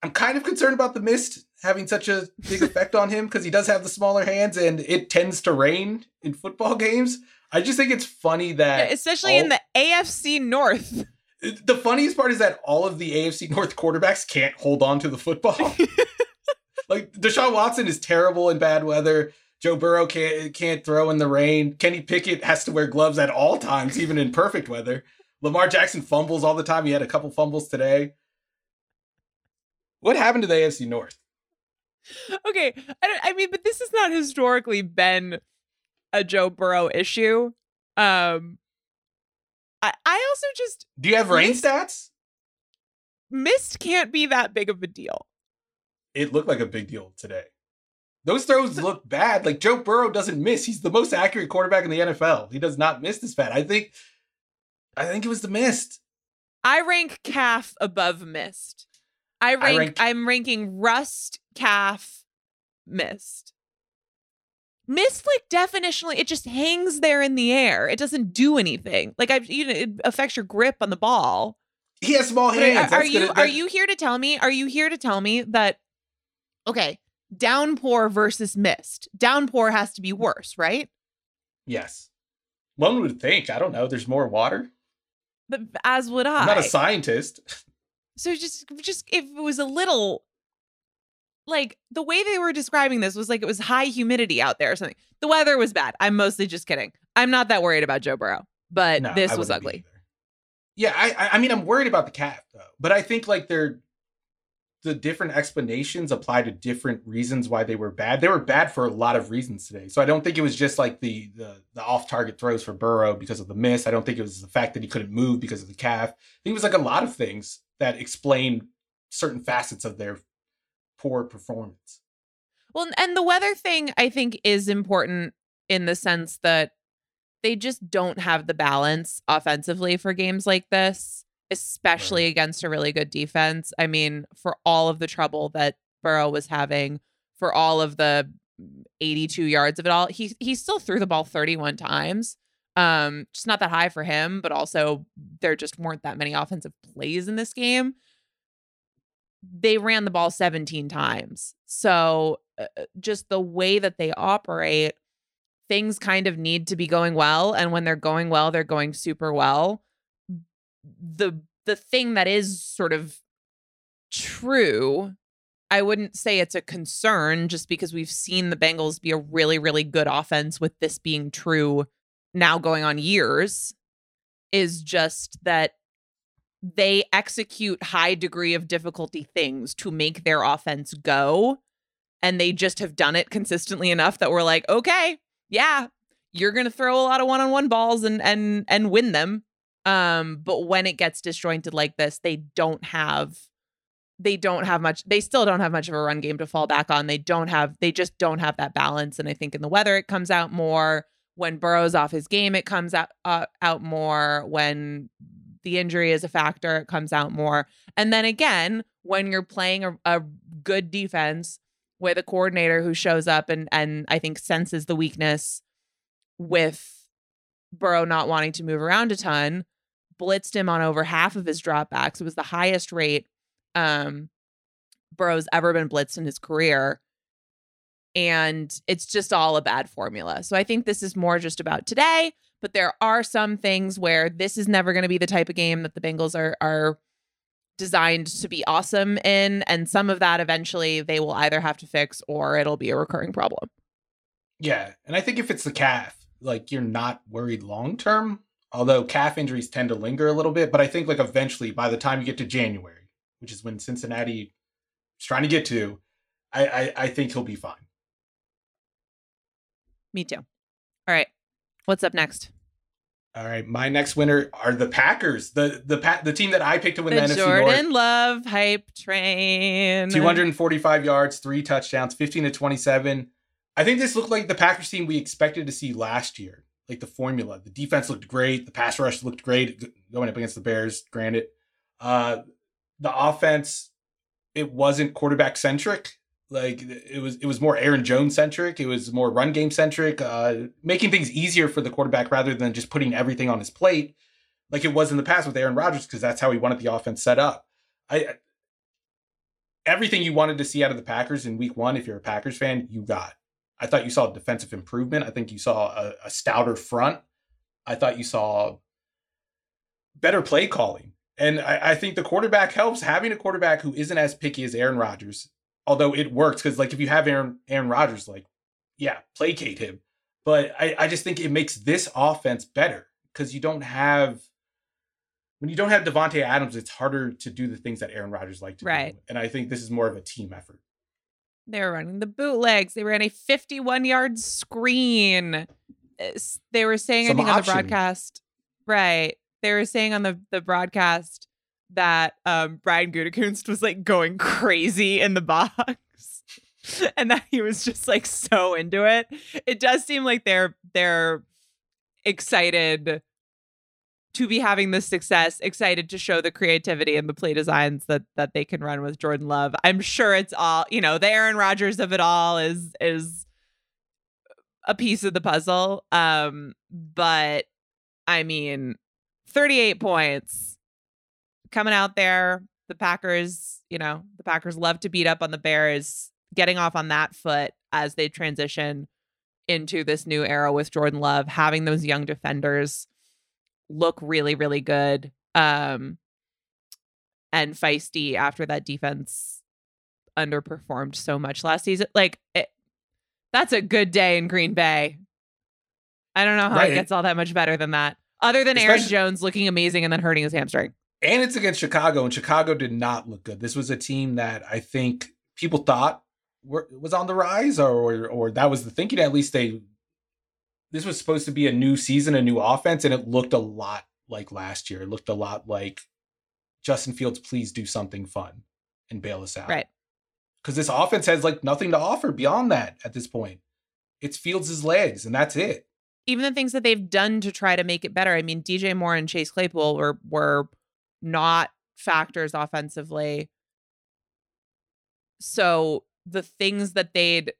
I'm kind of concerned about the mist having such a big effect on him because he does have the smaller hands and it tends to rain in football (laughs) games. I just think it's funny that Yeah, especially in the AFC North. the funniest part is that all of the AFC North quarterbacks can't hold on to the football. (laughs) like Deshaun Watson is terrible in bad weather. Joe Burrow can't can't throw in the rain. Kenny Pickett has to wear gloves at all times, even in perfect weather. Lamar Jackson fumbles all the time. He had a couple fumbles today. What happened to the AFC North? Okay, I, don't, I mean, but this has not historically been a Joe Burrow issue. Um, I I also just Do you have rain Mist- stats? missed can't be that big of a deal. It looked like a big deal today. Those throws look bad. Like Joe Burrow doesn't miss. He's the most accurate quarterback in the NFL. He does not miss this bad. I think I think it was the mist. I rank calf above missed. I rank. rank- I'm ranking rust, calf, missed. Mist, like definitionally, it just hangs there in the air. It doesn't do anything. Like I, you know, it affects your grip on the ball. He has small hands. Are, are you gonna- are you here to tell me? Are you here to tell me that? Okay, downpour versus mist. Downpour has to be mm. worse, right? Yes. One would think. I don't know. There's more water. But as would I. I'm not a scientist. (laughs) So just just if it was a little like the way they were describing this was like it was high humidity out there or something. The weather was bad. I'm mostly just kidding. I'm not that worried about Joe Burrow, but No, this I was ugly. Yeah, I, I mean I'm worried about the cat though, but I think like they're the different explanations apply to different reasons why they were bad. They were bad for a lot of reasons today. So I don't think it was just like the the, the off target throws for Burrow because of the miss. I don't think it was the fact that he couldn't move because of the calf. I think it was like a lot of things that explain certain facets of their poor performance. Well, and the weather thing I think is important in the sense that they just don't have the balance offensively for games like this, especially against a really good defense. I mean, for all of the trouble that Burrow was having, for all of the 82 yards of it all, he he still threw the ball 31 times. Um, just not that high for him, but also there just weren't that many offensive plays in this game. They ran the ball 17 times. So uh, just the way that they operate, things kind of need to be going well. And when they're going well, they're going super well. The the thing that is sort of true, I wouldn't say it's a concern just because we've seen the Bengals be a really, really good offense with this being true now going on years, is just that they execute high degree of difficulty things to make their offense go and they just have done it consistently enough that we're like okay yeah you're to throw a lot of one-on-one balls and and and win them. Um but when it gets disjointed like this they don't have they don't have much they still don't have much of a run game to fall back on. They don't have they just don't have that balance and I think in the weather it comes out more. When Burrow's off his game it comes out uh, out more. When the injury is a factor it comes out more. And then again, when you're playing a, a good defense with a coordinator who shows up and and I think senses the weakness with Burrow not wanting to move around a ton, blitzed him on over half of his dropbacks. It was the highest rate um Burrow's ever been blitzed in his career. And it's just all a bad formula. So I think this is more just about today, but there are some things where this is never going to be the type of game that the Bengals are are designed to be awesome in and some of that eventually they will either have to fix or it'll be a recurring problem. Yeah, and I think if it's the calf, like you're not worried long term, although calf injuries tend to linger a little bit, but I think like eventually by the time you get to January, which is when Cincinnati is trying to get to, I I, I think he'll be fine. Me too. All right. What's up next? All right, my next winner are the Packers, the the pa- the team that I picked to win the, the, NFC Jordan North. Love hype train. 245 yards, three touchdowns, 15 to 27. I think this looked like the Packers team we expected to see last year. Like the formula, the defense looked great, the pass rush looked great going up against the Bears. Granted, uh, the offense it wasn't quarterback centric. Like it was, it was more Aaron Jones centric. It was more run game centric, uh, making things easier for the quarterback rather than just putting everything on his plate, like it was in the past with Aaron Rodgers, because that's how he wanted the offense set up. I everything you wanted to see out of the Packers in Week One, if you're a Packers fan, you got. I thought you saw defensive improvement. I think you saw a, a stouter front. I thought you saw better play calling. And I, I, think the quarterback helps. Having a quarterback who isn't as picky as Aaron Rodgers although it works because like if you have Aaron Aaron Rodgers, like yeah, placate him. But I, I just think it makes this offense better because you don't have when you don't have Davante Adams, it's harder to do the things that Aaron Rodgers like to right. do. And I think this is more of a team effort. They were running the bootlegs. They ran a 51 yard screen. They were saying, Some I think option. on the broadcast, right? They were saying on the the broadcast that um Brian Gutekunst was like going crazy in the box (laughs) and that he was just like so into it. It does seem like they're they're excited to be having this success, excited to show the creativity and the play designs that that they can run with Jordan Love. I'm sure it's all, you know, the Aaron Rodgers of it all is is a piece of the puzzle. Um but I mean 38 points coming out there. The Packers, you know, the Packers love to beat up on the Bears, getting off on that foot as they transition into this new era with Jordan Love, having those young defenders look really, really good. Um, and feisty after that defense underperformed so much last season. Like, it, that's a good day in Green Bay. I don't know how right. it gets all that much better than that, other than Especially- Aaron Jones looking amazing and then hurting his hamstring and it's against Chicago, and Chicago did not look good. This was a team that I think people thought were, was on the rise, or, or or that was the thinking. At least they. This was supposed to be a new season, a new offense, and it looked a lot like last year. It looked a lot like Justin Fields. Please do something fun and bail us out, right? Because this offense has like nothing to offer beyond that at this point. It's Fields' legs, and that's it. Even the things that they've done to try to make it better. I mean, DJ Moore and Chase Claypool were were not factors offensively. So the things that they'd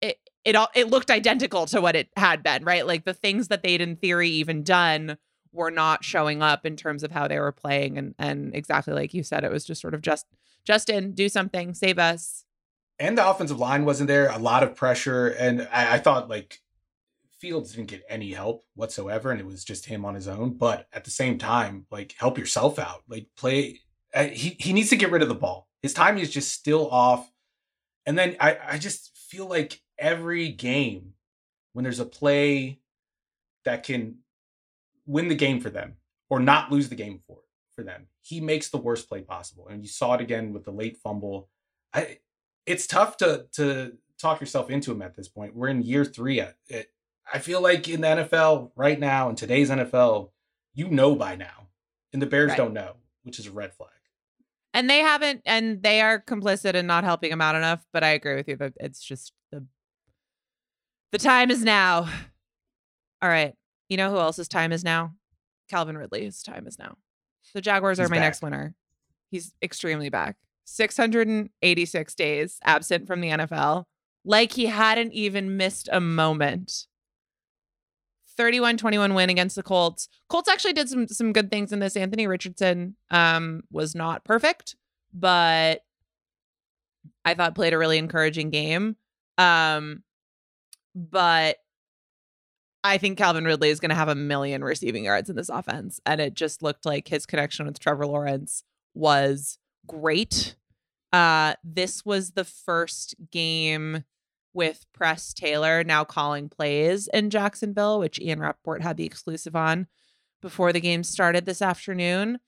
it it all it looked identical to what it had been, right? Like the things that they'd in theory even done were not showing up in terms of how they were playing and and exactly like you said it was just sort of just Justin do something save us and the offensive line wasn't there a lot of pressure and I, I thought like Fields didn't get any help whatsoever, and it was just him on his own. But at the same time, like help yourself out. Like play. Uh, he he needs to get rid of the ball. His timing is just still off. And then I I just feel like every game when there's a play that can win the game for them or not lose the game for for them, he makes the worst play possible. And you saw it again with the late fumble. I it's tough to to talk yourself into him at this point. We're in year three at it. I feel like in the NFL right now, in today's NFL, you know by now, and the Bears right. don't know, which is a red flag. And they haven't, and they are complicit in not helping him out enough. But I agree with you that it's just the the time is now. All right, you know who else's time is now? Calvin Ridley's time is now. The Jaguars He's are my back. next winner. He's extremely back. 686 days absent from the NFL, like he hadn't even missed a moment. 31-21 win against the Colts. Colts actually did some some good things in this. Anthony Richardson um was not perfect, but I thought played a really encouraging game. Um but I think Calvin Ridley is going to have a million receiving yards in this offense and it just looked like his connection with Trevor Lawrence was great. Uh this was the first game with Press Taylor now calling plays in Jacksonville, which Ian Rapoport had the exclusive on before the game started this afternoon.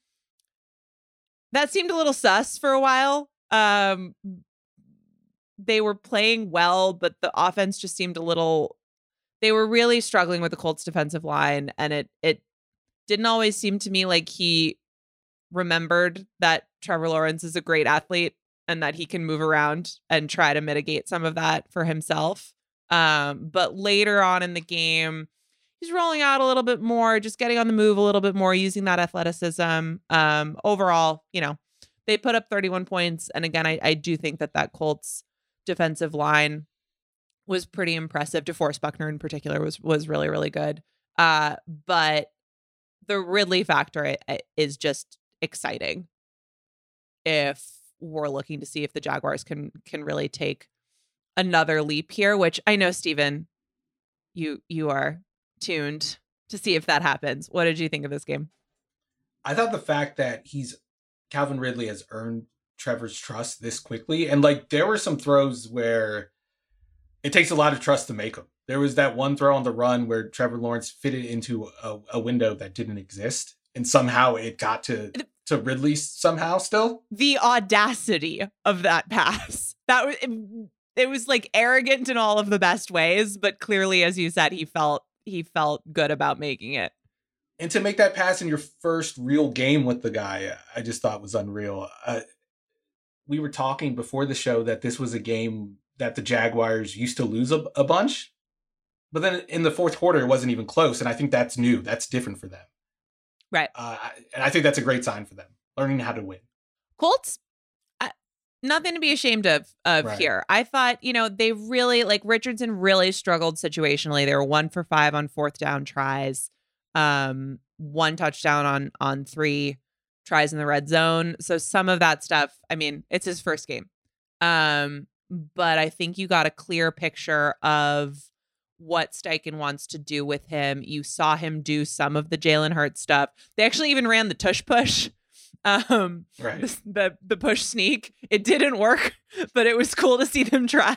That seemed a little sus for a while. Um, they were playing well, but the offense just seemed a little. They were really struggling with the Colts defensive line, and it it didn't always seem to me like he remembered that Trevor Lawrence is a great athlete and that he can move around and try to mitigate some of that for himself. Um, but later on in the game, he's rolling out a little bit more, just getting on the move a little bit more, using that athleticism. Um, overall, you know, they put up 31 points, and again, I, I do think that that Colts defensive line was pretty impressive. DeForest Buckner in particular was was really really good. Uh, but the Ridley factor i- i- is just exciting. If we're looking to see if the Jaguars can can really take another leap here, which I know Steven, you you are tuned to see if that happens. What did you think of this game? I thought the fact that he's Calvin Ridley has earned Trevor's trust this quickly, and like there were some throws where it takes a lot of trust to make them. There was that one throw on the run where Trevor Lawrence fitted into a, a window that didn't exist, and somehow it got to to Ridley somehow still. The audacity of that pass. That was it, it was like arrogant in all of the best ways, but clearly as you said he felt he felt good about making it. and to make that pass in your first real game with the guy, I just thought was unreal. Uh, we were talking before the show that this was a game that the Jaguars used to lose a, a bunch, but then in the fourth quarter it wasn't even close, and I think that's new. That's different for them, Right. uh, and I think that's a great sign for them, learning how to win. Colts, uh, nothing to be ashamed of of Right. here. I thought, you know, they really like Richardson really struggled situationally. They were one for five on fourth down tries, um, one touchdown on on three tries in the red zone. So some of that stuff, I mean, it's his first game. Um, but I think you got a clear picture of what Steichen wants to do with him. You saw him do some of the Jalen Hurts stuff. They actually even ran the tush push. (laughs) Um, Right. the, the the push sneak. It didn't work, (laughs) but it was cool to see them (laughs) try.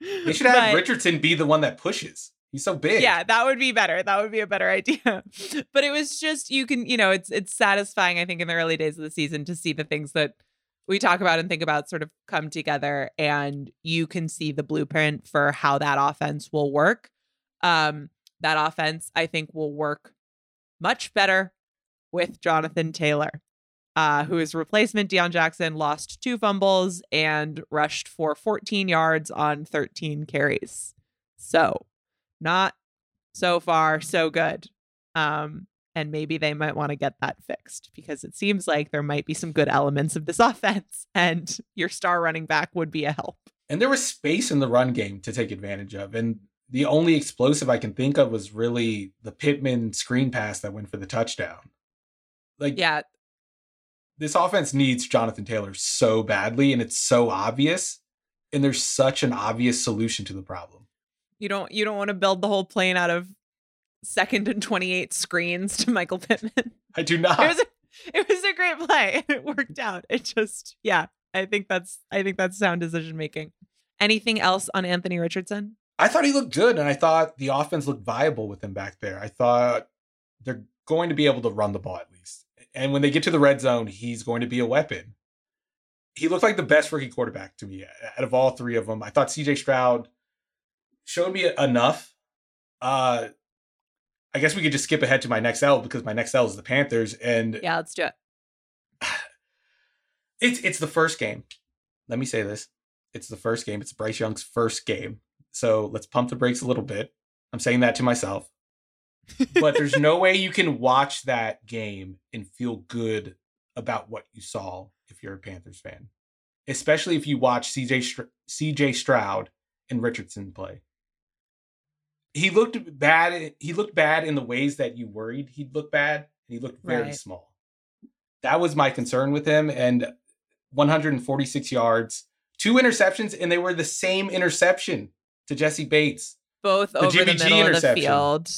They should have But- Richardson be the one that pushes. He's so big. Yeah, that would be better. That would be a better idea. But it was just you can, you know, it's it's satisfying I think in the early days of the season to see the things that we talk about and think about sort of come together and you can see the blueprint for how that offense will work. Um that offense I think will work much better with Jonathan Taylor. Uh, who is replacement Deon Jackson lost two fumbles and rushed for 14 yards on 13 carries. So, not so far so good. Um, and maybe they might want to get that fixed because it seems like there might be some good elements of this (laughs) offense, and your star running back would be a help. And there was space in the run game to take advantage of. And the only explosive I can think of was really the Pittman screen pass that went for the touchdown. Like, Yeah, this offense needs Jonathan Taylor so badly, and it's so obvious. And there's such an obvious solution to the problem. you don't you don't want to build the whole plane out of second and 28 screens to Michael Pittman. I do not. it was a, it was a great play. (laughs) It worked out. It just yeah, I think that's I think that's sound decision making. Anything else on Anthony Richardson? I thought he looked good, and I thought the offense looked viable with him back there. I thought they're going to be able to run the ball at least. And when they get to the red zone, he's going to be a weapon. He looked like the best rookie quarterback to me out of all three of them. I thought CJ Stroud showed me enough. Uh, I guess we could just skip ahead to my next L because my next L is the Panthers. And Yeah, let's do it. (sighs) It's it's the first game. Let me say this. It's the first game. It's Bryce Young's first game. So let's pump the brakes a little bit. I'm saying that to myself. But there's no (laughs) way you can watch that game and feel good about what you saw if you're a Panthers fan. Especially if you watch CJ Str- CJ Stroud and Richardson play. He looked bad. He looked bad in the ways that you worried he'd look bad. He looked very Right. small. That was my concern with him. And 146 yards, two interceptions, and they were the same interception to Jessie Bates. Both The over Jimmy the G middle of the field.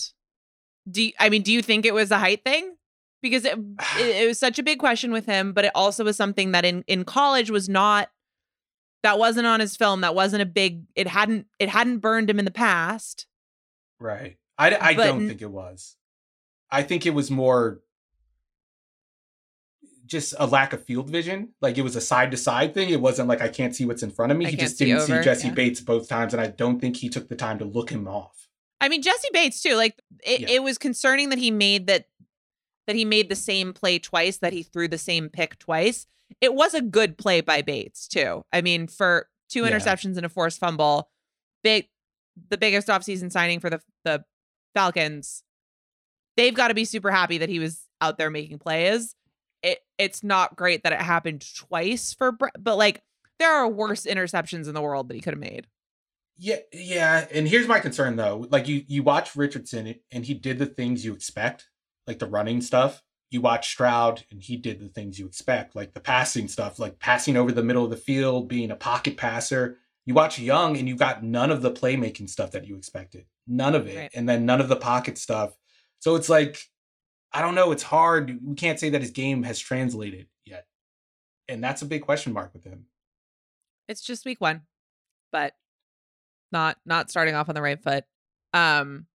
Do you, I mean, do you think it was a height thing? Because it, (sighs) it, it was such a big question with him, but it also was something that in in college was not that wasn't on his film. That wasn't a big. It hadn't it hadn't burned him in the past. Right. I, I But don't think it was. I think it was more just a lack of field vision. Like it was a side to side thing. It wasn't like I can't see what's in front of me. I he just see didn't over, see Jessie yeah. Bates both times, and I don't think he took the time to look him off. I mean, Jessie Bates too. Like it, Yeah. it was concerning that he made that that he made the same play twice, that he threw the same pick twice. It was a good play by Bates too. I mean, for two Yeah. interceptions and a forced fumble, big the biggest offseason signing for the the Falcons. They've got to be super happy that he was out there making plays. It it's not great that it happened twice for but like there are worse interceptions in the world that he could have made. Yeah, yeah. And here's my concern though. Like you you watch Richardson and he did the things you expect, like the running stuff. You watch Stroud and he did the things you expect, like the passing stuff, like passing over the middle of the field, being a pocket passer. You watch Young and you got none of the playmaking stuff that you expected. None of it. Right. And then none of the pocket stuff. So it's like I don't know, it's hard. We can't say that his game has translated yet. And that's a big question mark with him. it's just week one, but not not starting off on the right foot. Um,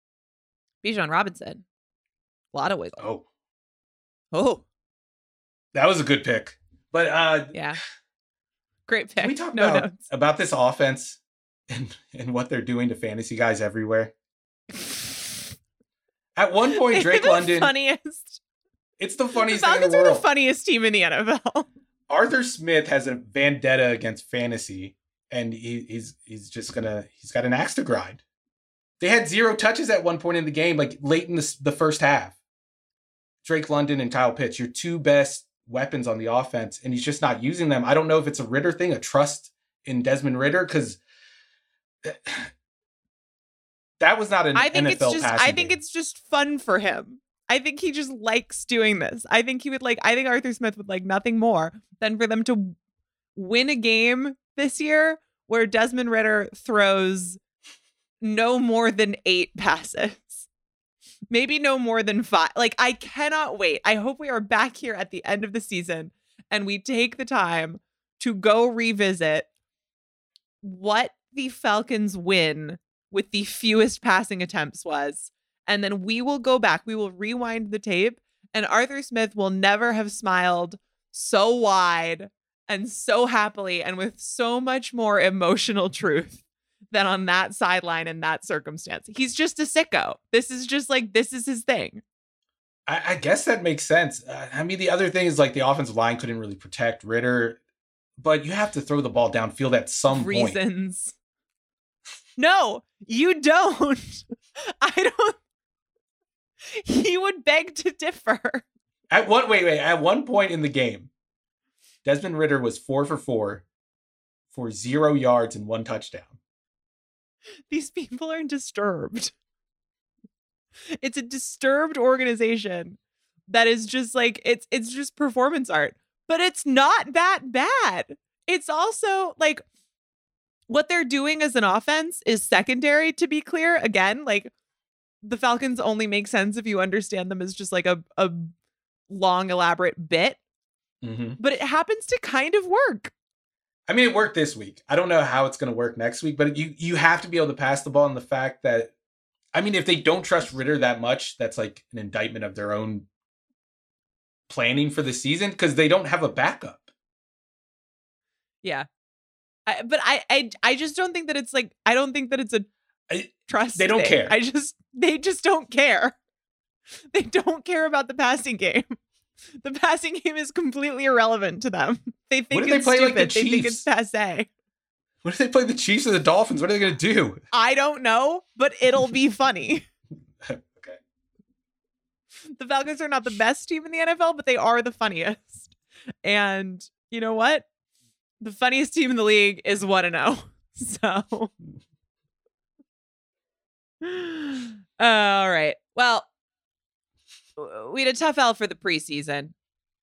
Bijan Robinson, a lot of wiggle. Oh, Oh, that was a good pick. But uh yeah, great pick. Can we talk no about, notes. about this offense and, and what they're doing to fantasy guys everywhere? At one point, (laughs) Drake the London, funniest. it's the The funniest in Falcons the are the funniest team in the NFL. Arthur Smith has a vendetta against fantasy, and he, he's he's just gonna he's got an axe to grind. They had zero touches at one point in the game, like late in the, the first half. Drake London and Kyle Pitts, your two best weapons on the offense, and he's just not using them. I don't know if it's a Ridder thing, a trust in Desmond Ridder, because (sighs) that was not an I think NFL it's just. I think game. it's just fun for him. I think he just likes doing this. I think he would like. I think Arthur Smith would like nothing more than for them to win a game this year where Desmond Ridder throws no more than eight (laughs) passes. Maybe no more than five. Like, I cannot wait. I hope we are back here at the end of the season and we take the time to go revisit what the Falcons win with the fewest passing attempts was. And then we will go back, we will rewind the tape, and Arthur Smith will never have smiled so wide and so happily and with so much more emotional truth than on that sideline in that circumstance. He's just a sicko. This is just like, this is his thing. I, I guess that makes sense. Uh, I mean, the other thing is like the offensive line couldn't really protect Ridder, but you have to throw the ball downfield at some point. Reasons. No, you don't. (laughs) I don't. (laughs) He would beg to differ. At one wait, wait. At one point in the game, Desmond Ridder was four for four for zero yards and one touchdown. (laughs) These people are disturbed. It's a disturbed organization that is just like it's it's just performance art. But it's not that bad. It's also like what they're doing as an offense is secondary to be clear. Again, like the Falcons only make sense if you understand them as just like a a long elaborate bit, Mm-hmm. but it happens to kind of work. I mean, it worked this week. I don't know how it's going to work next week, but you you have to be able to pass the ball. And the fact that, I mean, if they don't trust Ridder that much, that's like an indictment of their own planning for the season because they don't have a backup. Yeah. I, but I, I I just don't think that it's like I don't think that it's a I- trust. They don't thing. care. I just they just don't care. (laughs) They don't care about the passing game. (laughs) the passing game is completely irrelevant to them. (laughs) They think What if they it's play stupid. like the they think it's passe. What if they play the Chiefs or the Dolphins? What are they going to do? (laughs) I don't know, but it'll be funny. okay. The Falcons are not the best team in the NFL, but they are the funniest. And you know what? The funniest team in the league is 1 and 0. So (sighs) All right. Well, we had a tough L for the preseason.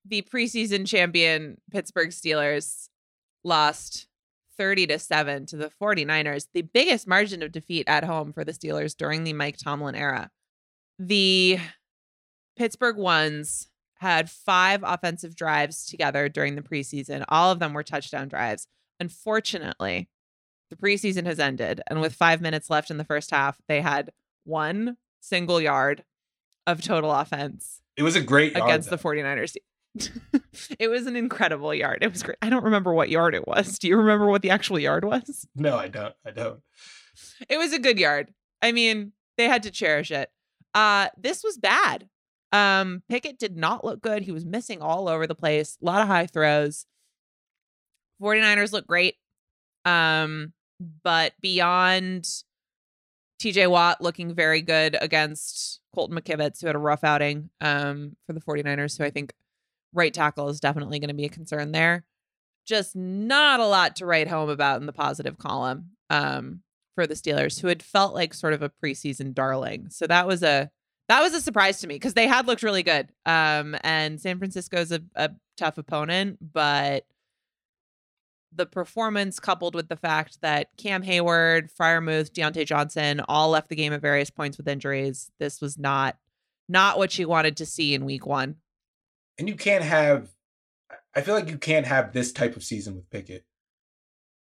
The preseason champion Pittsburgh Steelers lost 30 to 7 to the 49ers, the biggest margin of defeat at home for the Steelers during the Mike Tomlin era. The Pittsburgh ones had five offensive drives together during the preseason. All of them were touchdown drives. Unfortunately, the preseason has ended, and with five minutes left in the first half, they had one single yard of total offense It was a great yard, against the though. 49ers. (laughs) it was an incredible yard. It was great. I don't remember what yard it was. Do you remember what the actual yard was? No, I don't. I don't. It was a good yard. I mean, they had to cherish it. Uh this was bad. Um Pickett did not look good. He was missing all over the place. A lot of high throws. 49ers look great. Um but beyond TJ Watt looking very good against Colton McKivitz, who had a rough outing um, for the 49ers. So I think right tackle is definitely going to be a concern there. Just not a lot to write home about in the positive column um, for the Steelers, who had felt like sort of a preseason darling. So that was a that was a surprise to me because they had looked really good. Um, and San Francisco's a, a tough opponent, but the performance coupled with the fact that Cam Hayward, Freiermuth, Diontae Johnson all left the game at various points with injuries. This was not not what you wanted to see in week one. And you can't have. I feel like you can't have this type of season with Pickett,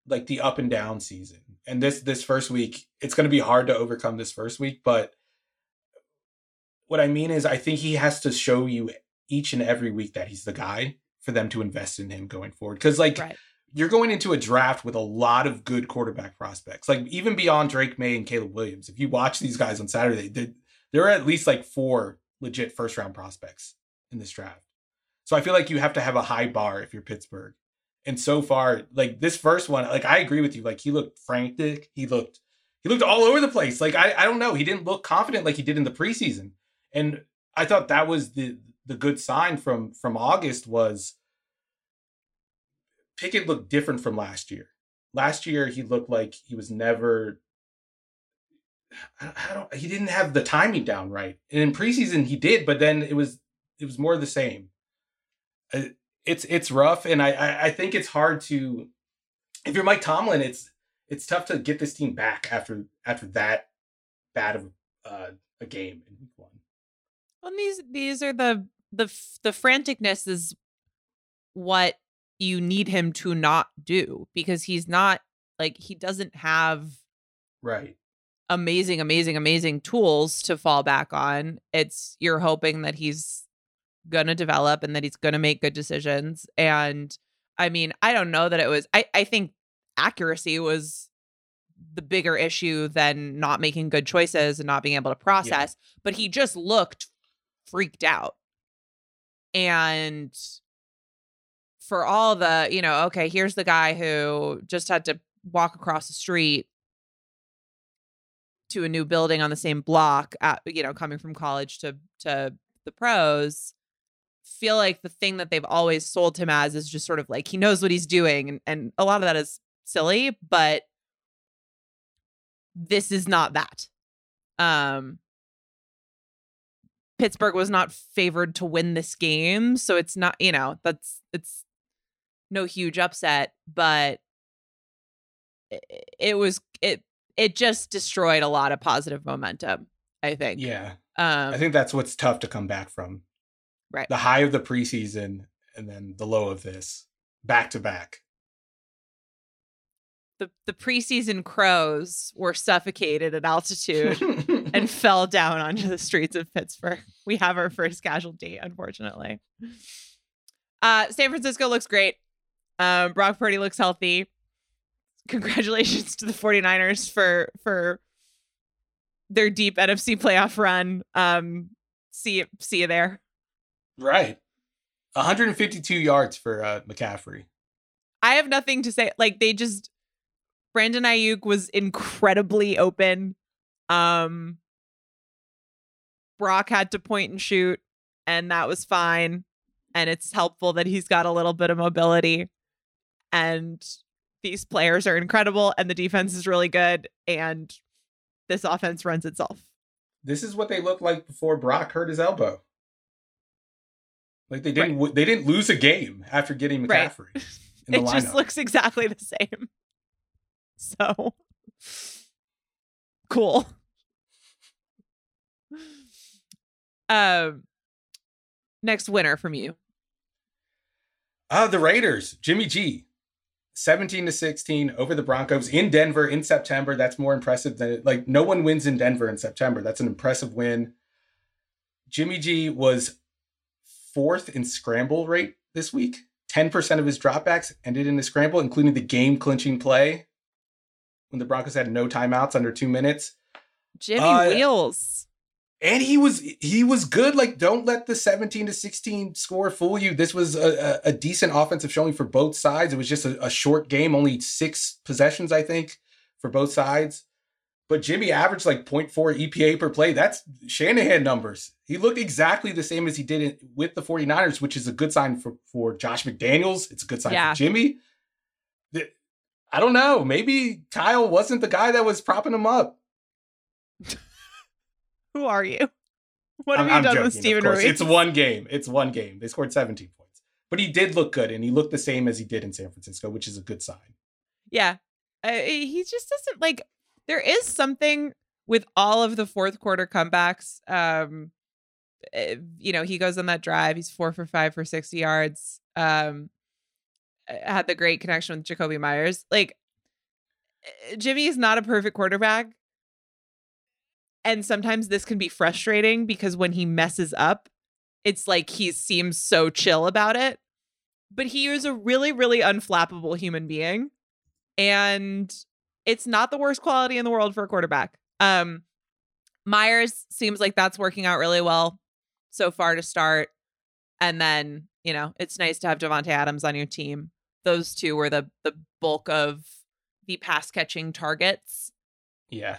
like the up and down season. And this this first week, it's going to be hard to overcome this first week. But what I mean is, I think he has to show you each and every week that he's the guy for them to invest in him going forward. Because like Right. You're going into a draft with a lot of good quarterback prospects, like even beyond Drake Maye and Caleb Williams. If you watch these guys on Saturday, there are at least like four legit first round prospects in this draft. So I feel like you have to have a high bar if you're Pittsburgh. And so far, like this first one, like I agree with you. Like he looked frantic. He looked he looked all over the place. Like I I don't know. He didn't look confident like he did in the preseason. And I thought that was the the good sign from from August was Pickett looked different from last year. Last year he looked like he was never I don't he didn't have the timing down right. And in preseason he did, but then it was it was more the same. Uh, It's it's rough and I I, I think it's hard to if you're Mike Tomlin, it's it's tough to get this team back after after that bad of uh, a game in week one. Well, these these are the the the franticness is what you need him to not do because he's not like he doesn't have Right. amazing amazing amazing tools to fall back on. It's you're hoping that he's going to develop and that he's going to make good decisions and I mean, I don't know that it was I I think accuracy was the bigger issue than not making good choices and not being able to process, but he just looked freaked out. And for all the, you know, okay, here's the guy who just had to walk across the street to a new building on the same block, at, you know, coming from college to to the pros. Feel like the thing that they've always sold him as is just sort of like he knows what he's doing, and, and a lot of that is silly, but this is not that. Um, Pittsburgh was not favored to win this game, so it's not, you know, that's it's no huge upset, but it, it was it it just destroyed a lot of positive momentum, I think. Yeah. Um I think that's what's tough to come back from. Right. The high of the preseason and then the low of this back to back. the the preseason crows were suffocated at altitude and (laughs) fell down onto the streets of Pittsburgh. We have our first casualty, unfortunately. Uh, San Francisco looks great. Um, Brock Purdy looks healthy. Congratulations to the 49ers for for their deep NFC playoff run. Um, see you see you there. right. 152 yards for uh, McCaffrey. I have nothing to say. Like they just Brandon Aiyuk was incredibly open. Um Brock had to point and shoot, and that was fine. And it's helpful that he's got a little bit of mobility. And these players are incredible, and the defense is really good, and this offense runs itself. This is what they looked like before Brock hurt his elbow. Like they didn't right. they didn't lose a game after getting McCaffrey. (laughs) Right. it lineup. just looks exactly the same. So cool. Um, next winner from you. Uh, the Raiders, Jimmy G. 17 to 16 over the Broncos in Denver in September. That's more impressive than like no one wins in Denver in September. That's an impressive win. Jimmy G was fourth in scramble rate this week. 10% of his dropbacks ended in a scramble, including the game clinching play when the Broncos had no timeouts under two minutes. Jimmy uh, Wheels and he was he was good. Like, don't let the 17 to 16 score fool you. This was a, a, a decent offensive showing for both sides. It was just a, a, short game, only six possessions, I think, for both sides. But Jimmy averaged like 0.4 EPA per play. That's Shanahan numbers. He looked exactly the same as he did with the 49ers, which is a good sign for, for Josh McDaniels. It's a good sign yeah. for Jimmy. I don't know. Maybe Kyle wasn't the guy that was propping him up. (laughs) Who are you? (laughs) What have I'm, you done joking, with Steven Ruiz? It's one game. It's one game. They scored 17 points. But he did look good, and he looked the same as he did in San Francisco, which is a good sign. Yeah. Uh, he just doesn't like, there is something with all of the fourth quarter comebacks. Um, eh, you know, he goes on that drive. He's four for five for 60 yards. Um, eh, had the great connection with Jakobi Meyers. Like, eh, Jimmy is not a perfect quarterback, and sometimes this can be frustrating because when he messes up, it's like he seems so chill about it. But he is a really, really unflappable human being. And it's not the worst quality in the world for a quarterback. Um, Meyers seems like that's working out really well so far to start. And then, you know, it's nice to have Davante Adams on your team. Those two were the the bulk of the pass catching targets. Yeah.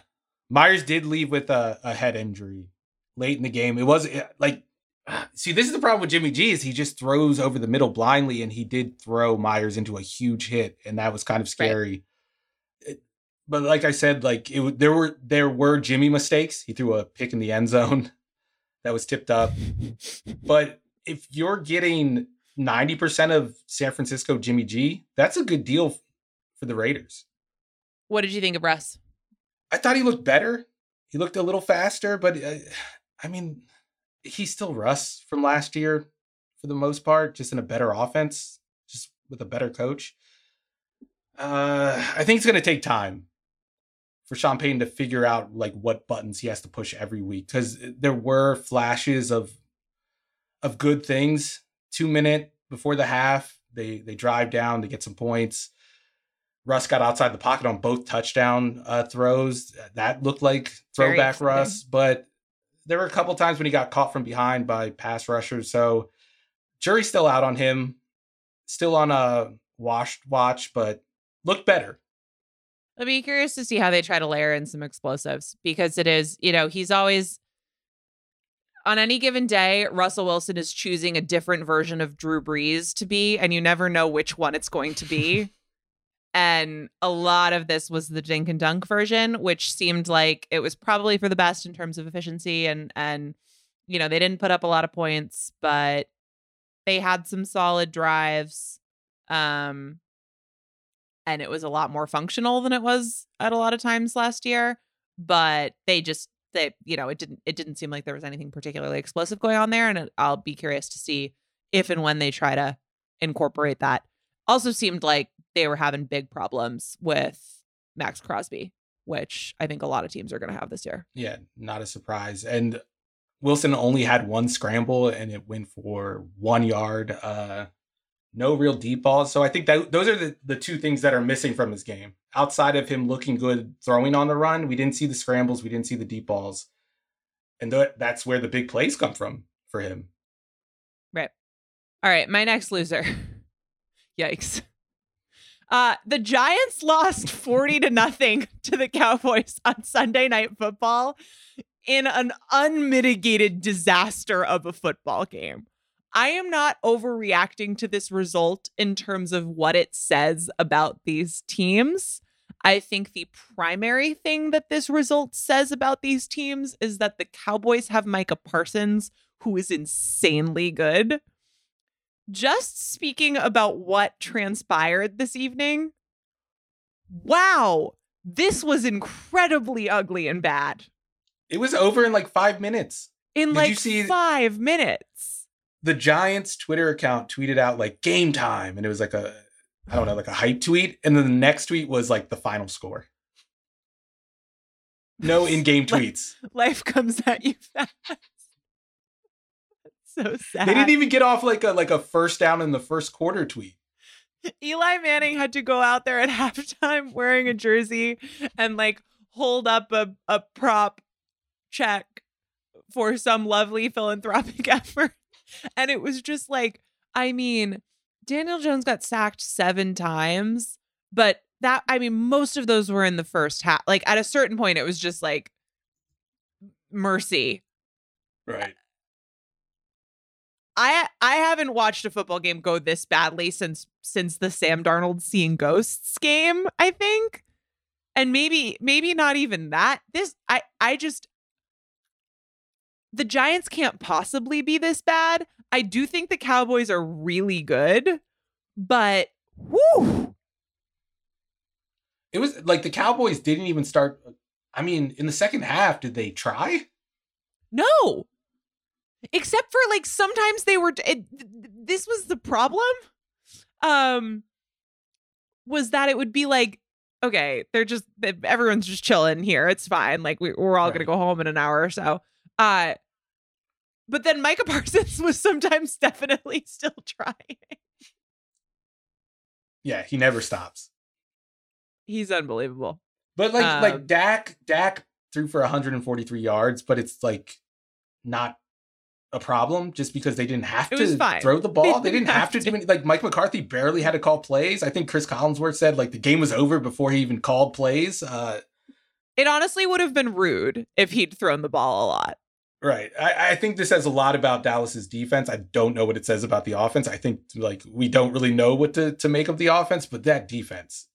Meyers did leave with a, a head injury late in the game. It was eh, like, (sighs) see, this is the problem with Jimmy G is he just throws over the middle blindly, and he did throw Meyers into a huge hit, and that was kind of scary. Right. It, but like I said, like it, there were there were Jimmy mistakes. He threw a pick in the end zone (laughs) that was tipped up. but if you're getting 90% of San Francisco Jimmy G, that's a good deal for the Raiders. What did you think of Russ? I thought he looked better. He looked a little faster, but uh, I mean, he's still Russ from last year for the most part, just in a better offense, just with a better coach. Uh, I think it's going to take time for Sean Payton to figure out like what buttons he has to push every week because there were flashes of of good things. Two minute before the half, they they drive down, they get some points. Russ got outside the pocket on both touchdown uh, throws. That looked like throwback Russ, but there were a couple times when he got caught from behind by pass rushers. So jury's still out on him, still on a washed watch, but looked better. I'll be curious to see how they try to layer in some explosives because it is, you know, he's always on any given day, Russell Wilson is choosing a different version of Drew Brees to be, and you never know which one it's going to be. (laughs) and a lot of this was the dink and dunk version which seemed like it was probably for the best in terms of efficiency and and you know they didn't put up a lot of points but they had some solid drives um and it was a lot more functional than it was at a lot of times last year but they just they you know it didn't it didn't seem like there was anything particularly explosive going on there and it, I'll be curious to see if and when they try to incorporate that. Also seemed like they were having big problems with Maxx Crosby, which I think a lot of teams are going to have this year. Yeah, not a surprise. And Wilson only had one scramble and it went for one yard. Uh, no real deep balls. So I think that those are the, the two things that are missing from his game. Outside of him looking good throwing on the run, we didn't see the scrambles, we didn't see the deep balls. And th- that's where the big plays come from for him. Right. All right, my next loser. (laughs) Yikes. Uh, the Giants lost 40 to nothing to the Cowboys on Sunday Night Football in an unmitigated disaster of a football game. I am not overreacting to this result in terms of what it says about these teams. I think the primary thing that this result says about these teams is that the Cowboys have Micah Parsons, who is insanely good. Just speaking about what transpired this evening, wow, this was incredibly ugly and bad. It was over in like five minutes. In Did like see- five minutes. The Giants Twitter account tweeted out like game time, and it was like a I don't know, like a hype tweet, and then the next tweet was like the final score. No (laughs) in-game tweets. Life comes at you fast. So sad. They didn't even get off like a like a first down in the first quarter tweet. Eli Manning had to go out there at (laughs) halftime wearing a jersey and like hold up a, a prop check for some lovely philanthropic (laughs) effort. And it was just like, I mean, Daniel Jones got sacked seven times, but that, I mean, most of those were in the first half. Like at a certain point, it was just like, mercy. Right. I I haven't watched a football game go this badly since since the Sam Darnold seeing ghosts game, I think. And maybe maybe not even that. This I I just the Giants can't possibly be this bad. I do think the Cowboys are really good, but whoo, It was like the Cowboys didn't even start. I mean, in the second half, did they try? no. Except for like sometimes they were it, this was the problem. Um was that it would be like okay, they're just everyone's just chilling here. It's fine. Like we, we're all going to go home in an hour or so. Uh but then Micah (laughs) Parsons was sometimes definitely still trying. Yeah, he never stops. He's unbelievable. But like Um, like Dak Dak threw for 143 yards, but it's like not a problem just because they didn't have to fine. throw the ball. (laughs) They They didn't have to do any, like Mike McCarthy barely had to call plays. I think Chris Collinsworth said like the game was over before he even called plays. Uh It honestly would have been rude if he'd thrown the ball a lot. Right. I, I think this says a lot about Dallas's defense. I don't know what it says about the offense. I think like we don't really know what to, to make of the offense, but that defense,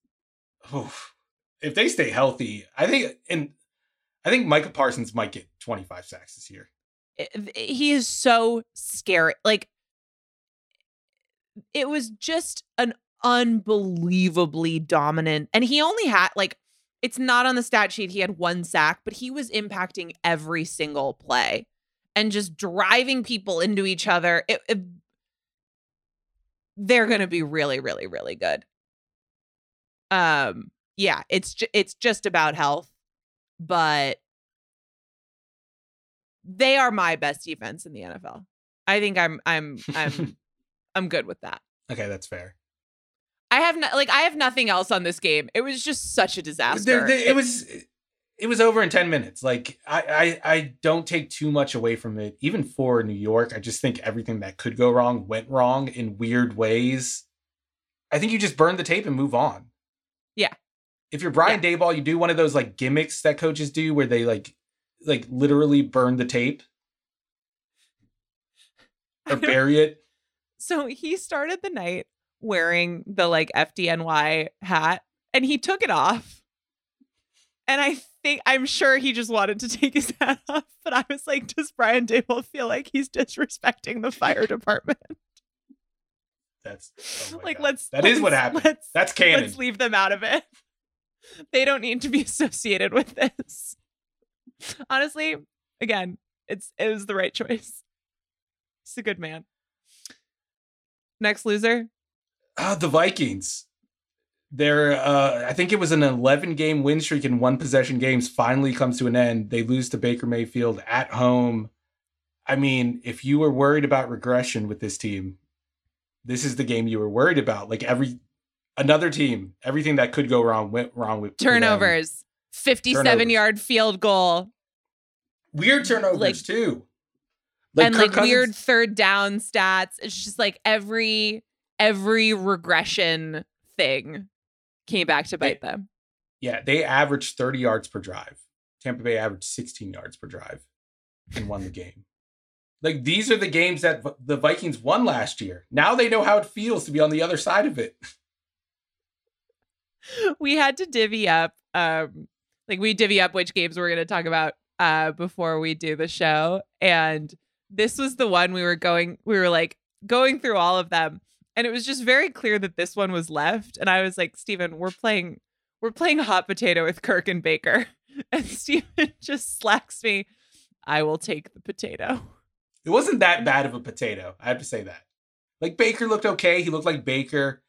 oof, if they stay healthy, I think and I think Micah Parsons might get 25 sacks this year. It- he is so scary. Like it was just an unbelievably dominant and he only had like it's not on the stat sheet he had one sack but he was impacting every single play and just driving people into each other it, it- they're going to be really really really good um yeah it's ju- it's just about health but they are my best defense in the NFL. I think I'm I'm I'm (laughs) I'm good with that. Okay, that's fair. I have no, like I have nothing else on this game. It was just such a disaster. There- there- it was it was over in 10 minutes. Like I, I I don't take too much away from it. Even for New York, I just think everything that could go wrong went wrong in weird ways. I think you just burn the tape and move on. Yeah. If you're Brian Daboll, you do one of those like gimmicks that coaches do where they like like literally burn the tape or bury it. So he started the night wearing the like FDNY hat and he took it off. And I think I'm sure he just wanted to take his hat (laughs) off, but I was like, does Brian Daboll feel like he's disrespecting the fire department? That's oh like God. let's That is let's- what happened. Let's That's canon. let's leave them out of it. (laughs) They don't need to be associated with this. Honestly, again, it's it was the right (laughs) choice. He's a good man. Next loser. Uh, the Vikings. They're, uh, I think it was an 11 game win streak in one possession games finally comes to an end. They lose to Baker Mayfield at home. I mean, if you were worried about regression with this team, this is the game you were worried about. Like every another team, everything that could go wrong went wrong with. Turnovers. 57 Turnovers. yard field goal. Weird turnovers Like- too. Like and Kirk like weird third down stats. It's just like every every regression thing came back to bite them. Yeah, they averaged 30 yards per drive. Tampa Bay averaged 16 yards per drive and won the game. Like these are the games that v- the Vikings won last year. Now they know how it feels to be on the other side of it. (laughs) we had to divvy up um like we divvy up which games we're going to talk about uh before we do the show and this was the one we were going we were like going through all of them and it was just very clear that this one was left and i was like Steven we're playing we're playing hot potato with Kirk and Baker (laughs) and Steven (laughs) just slacks me I will take the potato It wasn't that bad of a potato. I have to say that. Like Baker looked okay. He looked like Baker.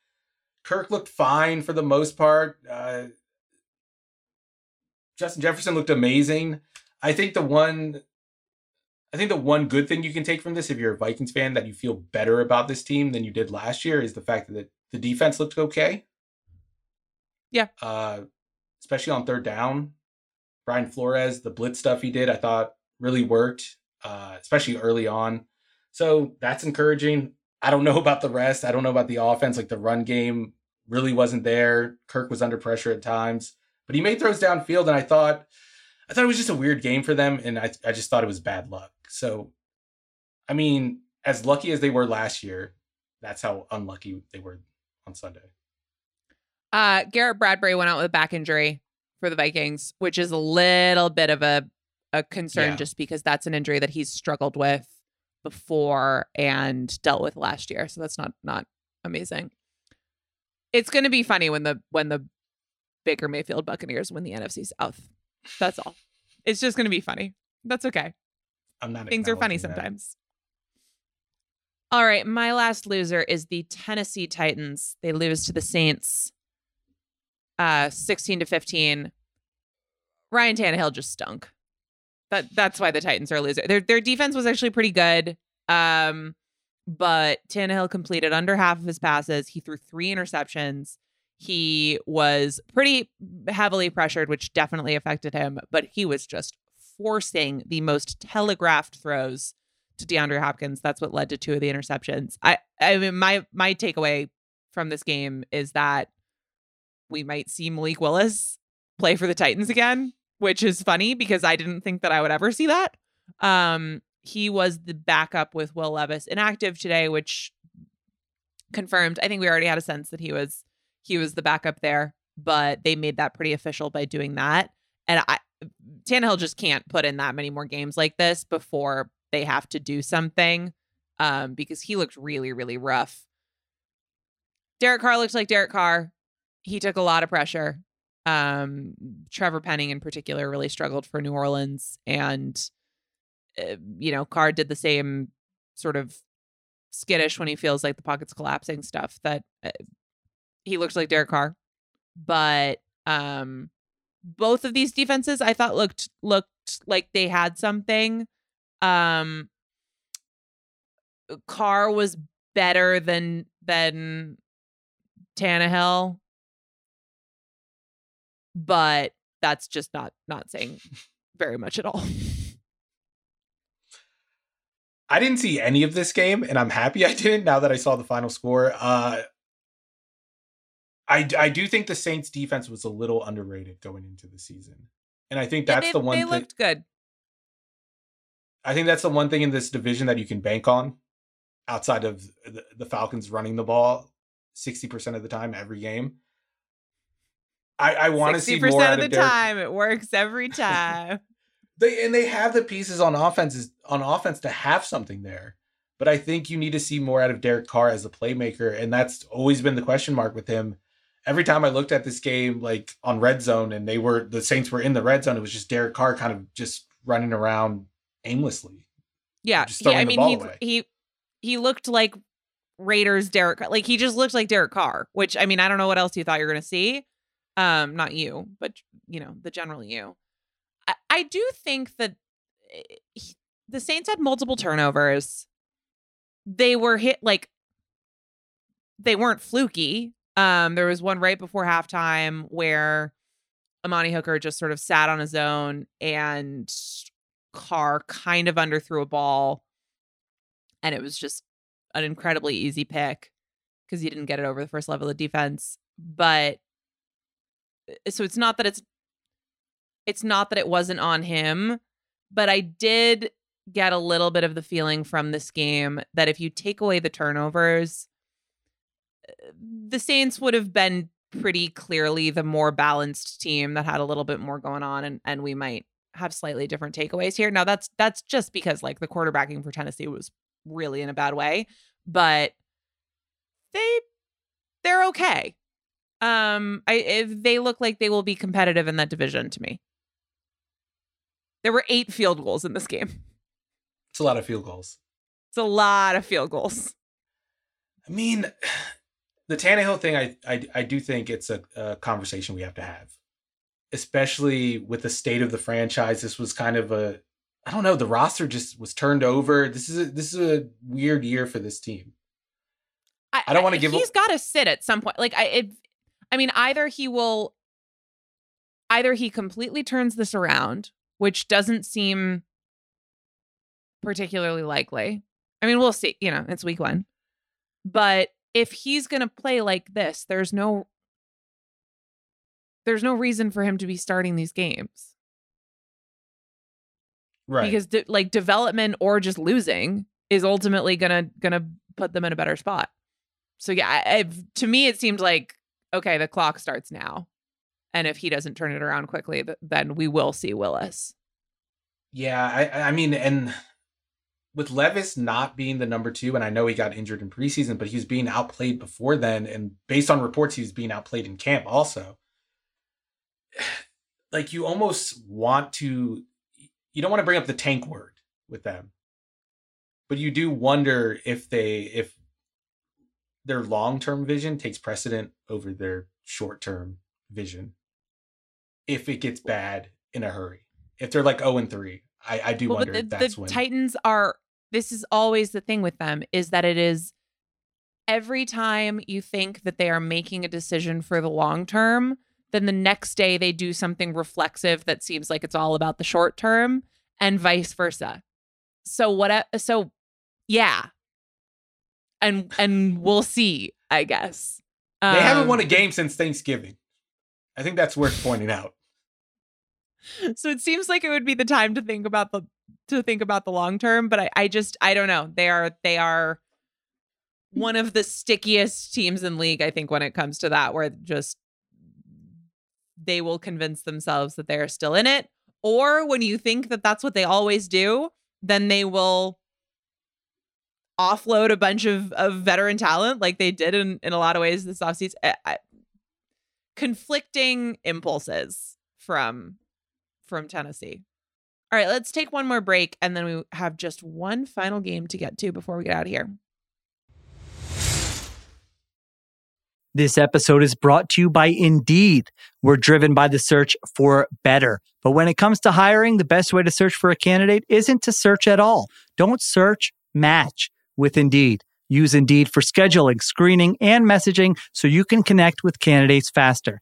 Kirk looked fine for the most part. Uh, Justin Jefferson looked amazing. I think the one, I think the one good thing you can take from this, if you're a Vikings fan, that you feel better about this team than you did last year, is the fact that the defense looked okay. Yeah. Uh, especially on third down. Brian Flores, the blitz stuff he did, I thought really worked, uh, especially early on. So that's encouraging. I don't know (laughs) about the rest. I don't know about the offense. Like the run game really wasn't there. Kirk was under pressure at times, but he made throws downfield, and I thought, I thought it was just a weird game for them, and I, I just thought it was bad luck. So, I mean, as lucky as they were last year, that's how unlucky they were on Sunday. Uh, Garrett Bradbury went out with a back injury for the Vikings, which is a little bit of a a concern Yeah. just because that's an injury that he's struggled with before and dealt with last year. So that's not not amazing. It's going to be funny when the when the Baker Mayfield Buccaneers win the NFC South. That's all. (laughs) It's just going to be funny. That's okay. I'm not. Things are funny that. sometimes. All right, my last loser is the Tennessee Titans. They lose to the Saints uh 16 to 15. Ryan Tannehill just stunk. That that's why the Titans are a loser. Their their defense was actually pretty good. Um but Tannehill completed under half of his passes. He threw three interceptions. He was pretty heavily pressured, which definitely affected him, but he was just forcing the most telegraphed throws to DeAndre Hopkins. That's what led to two of the interceptions. I I mean my my takeaway from this game is that we might see Malik Willis play for the Titans again, which is funny because I didn't think that I would ever see that. Um he was the backup with Will Levis inactive today, which confirmed. I think we already had a sense that he was he was the backup there, but they made that pretty official by doing that. And I Tannehill just can't put in that many more games like this before they have to do something. Um, because he looked really, really rough. Derek Carr looks like Derek Carr. He took a lot of pressure. Um, Trevor Penning in particular really struggled for New Orleans, and uh, you know Carr did the same sort of skittish when he feels like the pocket's collapsing stuff that uh, he looks like Derek Carr. But um both of these defenses I thought looked looked like they had something. Um Carr was better than than Tannehill. But that's just not not saying very much at all. I didn't see any of this game, and I'm happy I didn't. Now that I saw the final score, uh, I I do think the Saints defense was a little underrated going into the season, and I think that's they, the one. Thing they thi- looked good. I think that's the one thing in this division that you can bank on, outside of the, the Falcons running the ball sixty percent of the time every game. I, I want to see more out of of the Derek- time. It works every time. (laughs) They and they have the pieces on offenses on offense to have something there. But I think you need to see more out of Derek Carr as a playmaker, and that's always been the question mark with him. Every time I looked at this game, like on red zone, and they were the Saints were in the red zone, it was just Derek Carr kind of just running around aimlessly. Yeah, Just he, throwing I mean he away. he he looked like Raiders Derek like he just looked like Derek Carr, which I mean I don't know what else you thought you were gonna see. Um, not you, but you know the general you. I, I do think that eh, he- the Saints had multiple turnovers. They were hit like they weren't fluky. Um, there was one right before halftime where Amani Hooker just sort of sat on his own and Carr kind of underthrew a ball and it was just an incredibly easy pick because he didn't get it over the first level of defense. But uh, so it's not that it's it's not that it wasn't on him, but I did get a little bit of the feeling from this game that if you take away the turnovers, the Saints would have been pretty clearly the more balanced team that had a little bit more going on and and we might have slightly different takeaways here. Now that's that's just because like the quarterbacking for Tennessee was really in a bad way, but they they're okay. Um I if they look like they will be competitive in that division to me. There were 8 field goals in this game. It's a lot of field goals. It's a lot of field goals. I mean, the Tannehill thing, I I, I do think it's a, a conversation we have to have, especially with the state of the franchise. This was kind of a, I don't know, the roster just was turned over. This is a, this is a weird year for this team. I, I don't want to give. He's got to sit at some point. Like I, it, I mean, either he will, either he completely turns this around, which doesn't seem particularly likely. I mean, we'll see. You know, it's week one, but if he's going to play like this, there's no there's no reason for him to be starting these games. Right. Because de- like development or just losing is ultimately going to going to put them in a better spot. So yeah, I, to me it seemed like okay, the clock starts now. And if he doesn't turn it around quickly, then we will see Willis. Yeah, I I mean and with Levis not being the number two, and I know he got injured in preseason, but he was being outplayed before then, and based on reports, he was being outplayed in camp also. (sighs) Like you almost want to, you don't want to bring up the tank word with them, but you do wonder if they if their long term vision takes precedent over their short term vision. If it gets bad in a hurry, if they're like zero and three, I, I do well, wonder but the, the when... Titans are this is always the thing with them is that it is every time you think that they are making a decision for the long term, then the next day they do something reflexive that seems like it's all about the short term and vice versa. So what so yeah. And and we'll see, I guess. They um, haven't won a um, game since Thanksgiving. I think that's worth pointing out. (laughs) So it seems like it would be the time to think about the to think about the long term, but I, I just I don't know. They are they are one of the stickiest teams in league, I think, when it comes to that, where just they will convince themselves that they're still in it. Or when you think that that's what they always do, then they will offload a bunch of, of veteran talent like they did in, in a lot of ways this offseason. I, eh, I, conflicting impulses from from Tennessee. All right, let's take one more break and then we have just one final game to get to before we get out of here. This episode is brought to you by Indeed. We're driven by the search for better. But when it comes to hiring, the best way to search for a candidate isn't to search at all. Don't search, match with Indeed. Use Indeed for scheduling, screening, and messaging so you can connect with candidates faster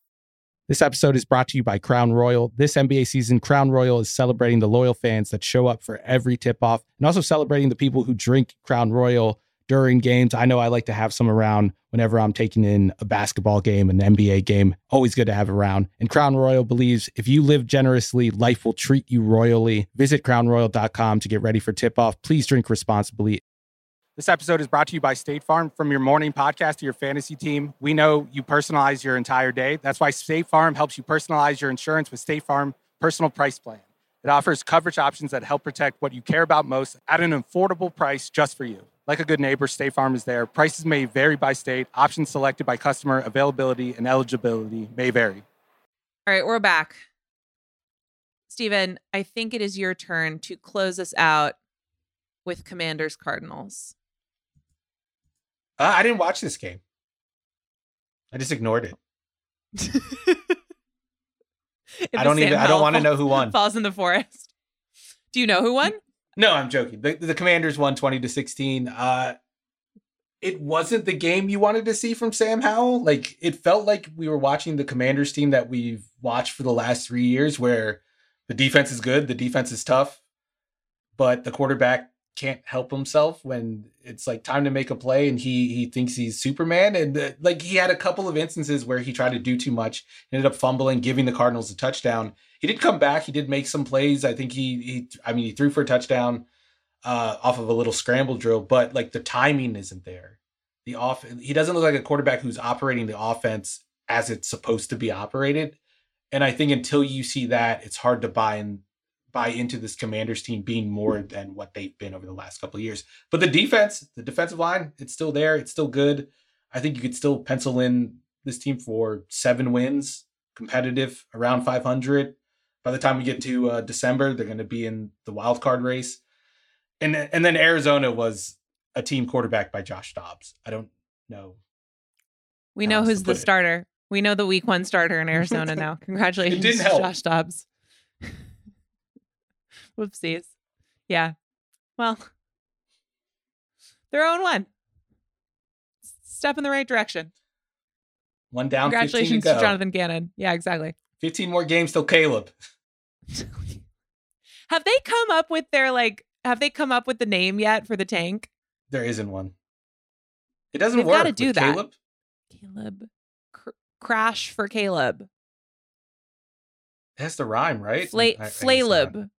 This episode is brought to you by Crown Royal. This NBA season, Crown Royal is celebrating the loyal fans that show up for every tip off and also celebrating the people who drink Crown Royal during games. I know I like to have some around whenever I'm taking in a basketball game, an NBA game. Always good to have around. And Crown Royal believes if you live generously, life will treat you royally. Visit crownroyal.com to get ready for tip off. Please drink responsibly. This episode is brought to you by State Farm. From your morning podcast to your fantasy team, we know you personalize your entire day. That's why State Farm helps you personalize your insurance with State Farm Personal Price Plan. It offers coverage options that help protect what you care about most at an affordable price just for you. Like a good neighbor, State Farm is there. Prices may vary by state, options selected by customer, availability, and eligibility may vary. All right, we're back. Steven, I think it is your turn to close us out with Commanders Cardinals. Uh, I didn't watch this game. I just ignored it. (laughs) I don't even. I don't want to know who won. Falls in the forest. Do you know who won? No, I'm joking. The, the Commanders won 20 to 16. Uh it wasn't the game you wanted to see from Sam Howell. Like it felt like we were watching the Commanders team that we've watched for the last 3 years where the defense is good, the defense is tough, but the quarterback can't help himself when it's like time to make a play and he he thinks he's Superman and uh, like he had a couple of instances where he tried to do too much, ended up fumbling, giving the Cardinals a touchdown he did come back. He did make some plays. I think he he I mean he threw for a touchdown uh, off of a little scramble drill, but like the timing isn't there. The off he doesn't look like a quarterback who's operating the offense as it's supposed to be operated. And I think until you see that, it's hard to buy in buy into this Commanders team being more than what they've been over the last couple of years. But the defense, the defensive line, it's still there. It's still good. I think you could still pencil in this team for seven wins, competitive, around 500 by the time we get to uh, December, they're going to be in the wild card race, and and then Arizona was a team quarterback by Josh Dobbs. I don't know. We know who's the it? starter. We know the week one starter in (laughs) Arizona now. Congratulations. Josh Dobbs. (laughs) (laughs) Whoopsies. Yeah. Well, their own one. Step in the right direction. One down, Congratulations 15 to, to. Jonathan Gannon. Yeah, exactly. 15 more games till Caleb. (laughs) have they come up with their like? Have they come up with the name yet for the tank? There isn't one. It doesn't They've work. gotta do with that. Caleb. Caleb. Cr- crash for Caleb. That's the rhyme, right? Fla- I- I not. Flalib.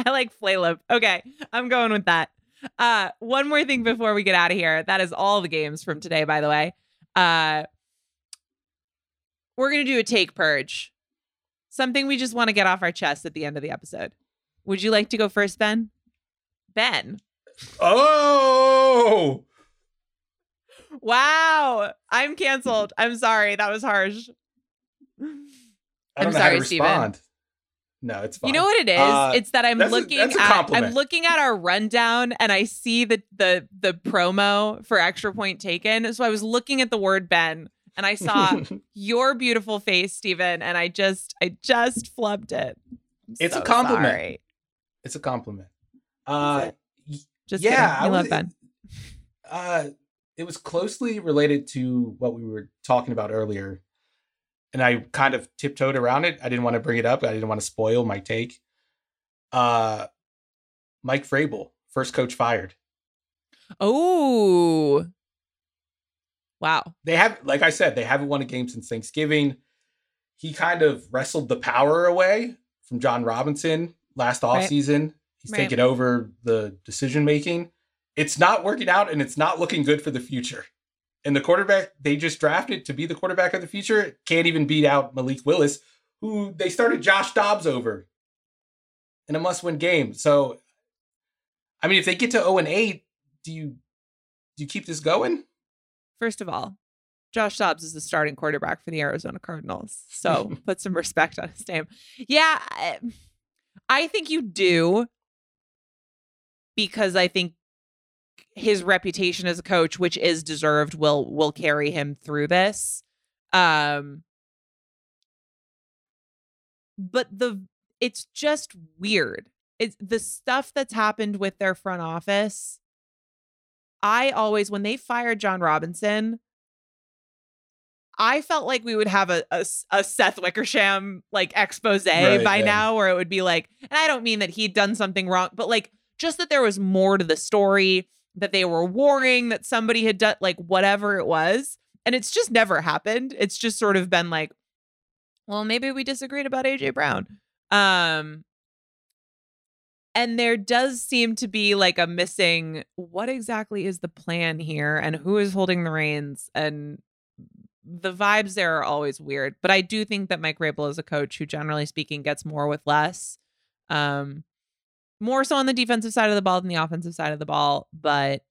(laughs) I like Flalib. Okay, I'm going with that. Uh, one more thing before we get out of here. That is all the games from today, by the way. Uh, we're gonna do a take purge. Something we just want to get off our chest at the end of the episode. Would you like to go first, Ben? Ben. Oh, Wow. I'm canceled. I'm sorry. That was harsh. I know sorry, Steven. respond. No, it's fine. You know what it is? Uh, it's that I'm that's a- looking that's a at I'm looking at our rundown and I see the the the promo for extra point taken. So I was looking at the word Ben and I saw (laughs) your beautiful face, Steven, and I just I just flubbed it. I'm It's a compliment. sorry. it's a compliment. Uh. Just yeah, kidding. I We love was- Ben. Uh, it was closely related to what we were talking about earlier, and I kind of tiptoed around it. I didn't want to bring it up. I didn't want to spoil my take. Uh, Mike Vrabel, first coach fired. Oh. Wow. They have, like I said, they haven't won a game since Thanksgiving. He kind of wrestled the power away from Jon Robinson last Right. offseason. He's Right. taken over the decision making. It's not working out and it's not looking good for the future. And the quarterback they just drafted to be the quarterback of the future can't even beat out Malik Willis, who they started Josh Dobbs over in a must win game. So, I mean, if they get to 0 and 8, do you do you keep this going? First of all, Josh Dobbs is the starting quarterback for the Arizona Cardinals. So (laughs) put some respect on his name. Yeah, I, I think you do because I think his reputation as a coach, which is deserved, will will carry him through this. Um but the it's just weird. It's the stuff that's happened with their front office. I always, when they fired Jon Robinson, I felt like we would have a, a, a Seth Wickersham like expose Right, by yeah. now, where it would be like, and I don't mean that he'd done something wrong, but like just that there was more to the story, that they were warring, that somebody had done like whatever it was. And it's just never happened. It's just sort of been like, well, maybe we disagreed about AJ Brown. Um, and there does seem to be like a missing what exactly is the plan here and who is holding the reins and the vibes there are always weird but i do think that mike vrabel is a coach who generally speaking gets more with less um more so on the defensive side of the ball than the offensive side of the ball but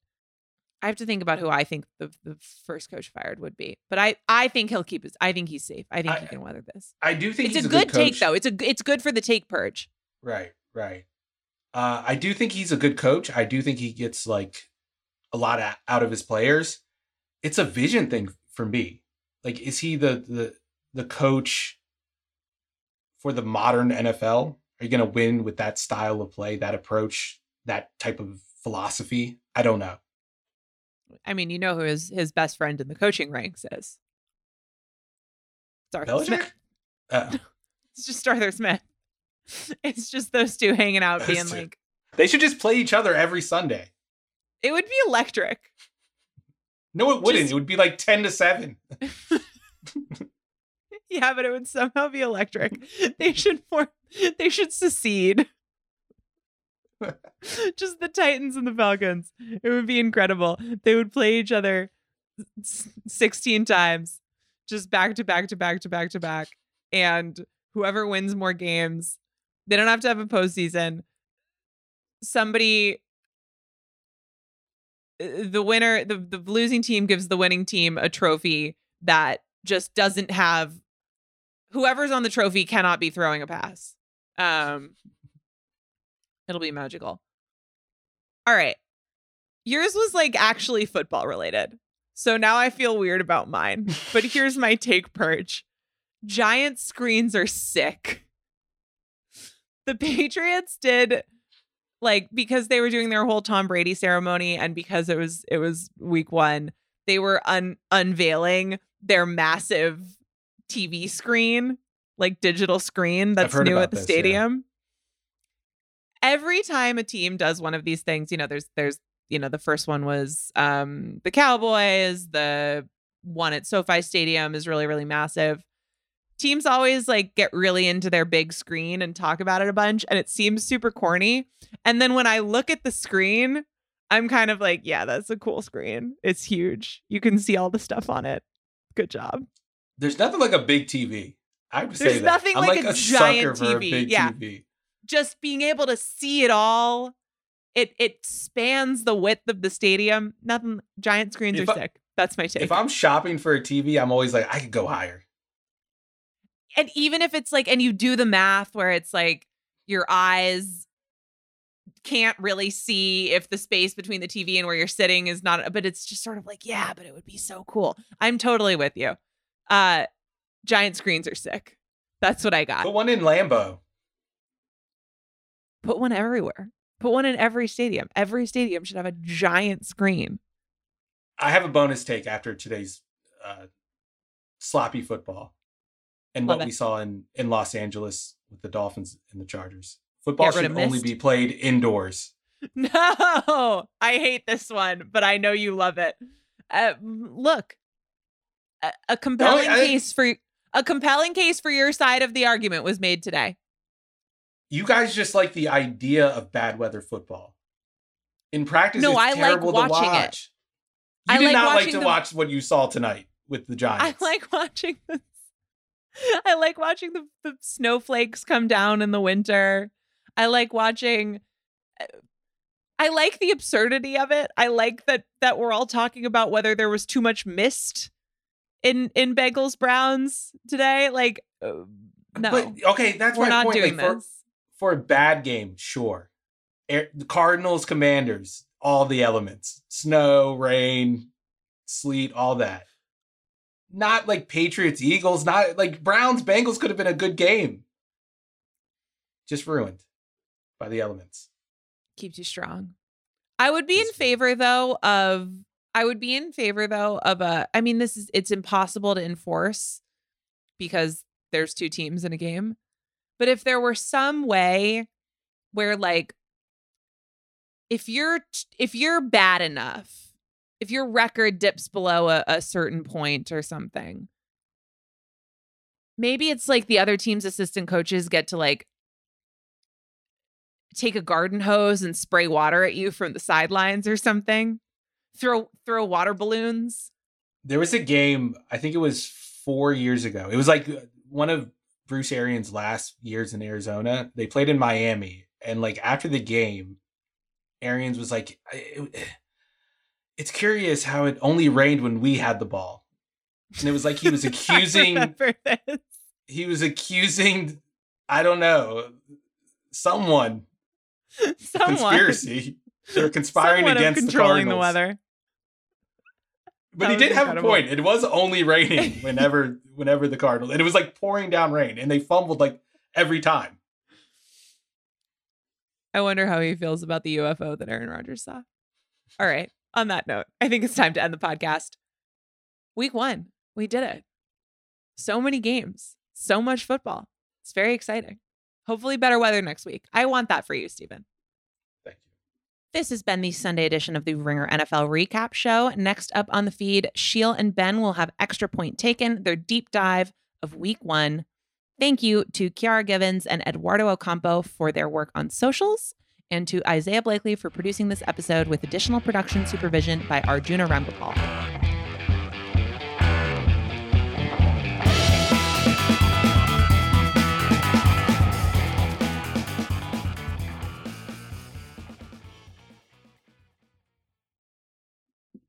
i have to think about who i think the, the first coach fired would be but i i think he'll keep his i think he's safe i think I- he can weather this I do think it's he's a good, take coach. though it's a it's good for the take purge Right, right. Uh, I do think he's a good coach. I do think he gets like a lot a- out of his players. It's a vision thing for me. like is he the the the coach for the modern NFL? Are you going to win with that style of play, that approach, that type of philosophy? I don't know. I mean, you know who his his best friend in the coaching ranks is. It's Arthur Belichick? Smith. Uh, (laughs) It's just Arthur Smith. It's just those two hanging out, Those being two. like, they should just play each other every Sunday. it would be electric. No, it wouldn't. Just- It would be like 10 to 7. (laughs) (laughs) Yeah, but it would somehow be electric. They should form. They should secede. (laughs) Just the Titans and the Falcons. It would be incredible. They would play each other sixteen times, just back to back to back to back to back, and whoever wins more games, they don't have to have a postseason. Somebody. uh, The winner, the, the losing team gives the winning team a trophy that just doesn't have whoever's on the trophy cannot be throwing a pass. Um it'll be magical. All right. Yours was like actually football related. So now I feel weird about mine. But (laughs) here's my take purge. Giant screens are sick. The Patriots did like because they were doing their whole Tom Brady ceremony and because it was it was week 1, they were un- unveiling their massive TV screen, like digital screen that's new at the this, yeah. stadium. Every time a team does one of these things, you know, there's there's you know, the first one was um the Cowboys, the one at SoFi Stadium is really really massive. Teams always like get really into their big screen and talk about it a bunch and it seems super corny. And then when I look at the screen, I'm kind of like, yeah, that's a cool screen. It's huge. You can see all the stuff on it. Good job. There's nothing like a big TV. I would say There's that. nothing I'm like like, a a, giant a TV. big Yeah. TV. just being able to see it all it it spans the width of the stadium nothing giant screens If are I- sick that's my take If I'm shopping for a TV, I'm always like, I could go higher. and even if it's like and you do the math where it's like your eyes can't really see if the space between the TV and where you're sitting is not but it's just sort of like yeah but it would be so cool i'm totally with you uh giant screens are sick that's what i got Put one in Lambeau. put one everywhere put one in every stadium every stadium should have a giant screen I have a bonus take after today's uh, sloppy football and Love what it. we saw in, in Los Angeles with the Dolphins and the Chargers. Football should only be played indoors. (laughs) No, I hate this one, but I know you love it. Uh, look, a, a compelling I- case for a compelling case for your side of the argument was made today. You guys just like the idea of bad weather football. In practice, No, it's I like watching to it. You I did like not like watching to the- watch what you saw tonight with the Giants. I like watching this. (laughs) I like watching the, the snowflakes come down in the winter. I like watching. uh, I like the absurdity of it. I like that that we're all talking about whether there was too much mist in in Bengals Browns today. Like, uh, no, But okay, that's we're my not point. doing like, for, this. for a bad game, sure. Air, the Cardinals, Commanders, all the elements: snow, rain, sleet, all that. Not like Patriots, Eagles. Not like Browns, Bengals could have been a good game. Just ruined by the elements. keeps you strong. I would be in favor though of I would be in favor though of a I mean this is it's impossible to enforce because there's two teams in a game. But if there were some way where like if you're if you're bad enough, if your record dips below a, a certain point or something, maybe it's like the other team's assistant coaches get to like take a garden hose and spray water at you from the sidelines or something. Throw throw water balloons. There was a game, I think it was four years ago. It was like uh, one of Bruce Arians' last years in Arizona. They played in Miami. And like after the game, Arians was like, it- it's curious how it only rained when we had the ball. And it was like he was (laughs) accusing, he was accusing, I don't know, someone, Someone conspiracy. They're (laughs) conspiring someone against the controlling Cardinals. the weather. But That he did have a point. It was only raining (laughs) whenever whenever the Cardinals and it was like pouring down rain and they fumbled like every time. I wonder how he feels about the UFO that Aaron Rodgers saw. All right. On that note, I think it's time to end the podcast. Week one, we did it. So many games, so much football. It's very exciting. Hopefully, better weather next week. I want that for you, Steven. This has been the Sunday edition of the Ringer NFL Recap Show. Next up on the feed, Sheil and Ben will have Extra Point Taken, their deep dive of week one. Thank you to Kiera Givens and Eduardo Ocampo for their work on socials, and to Isaiah Blakely for producing this episode with additional production supervision by Arjuna Ramgopal.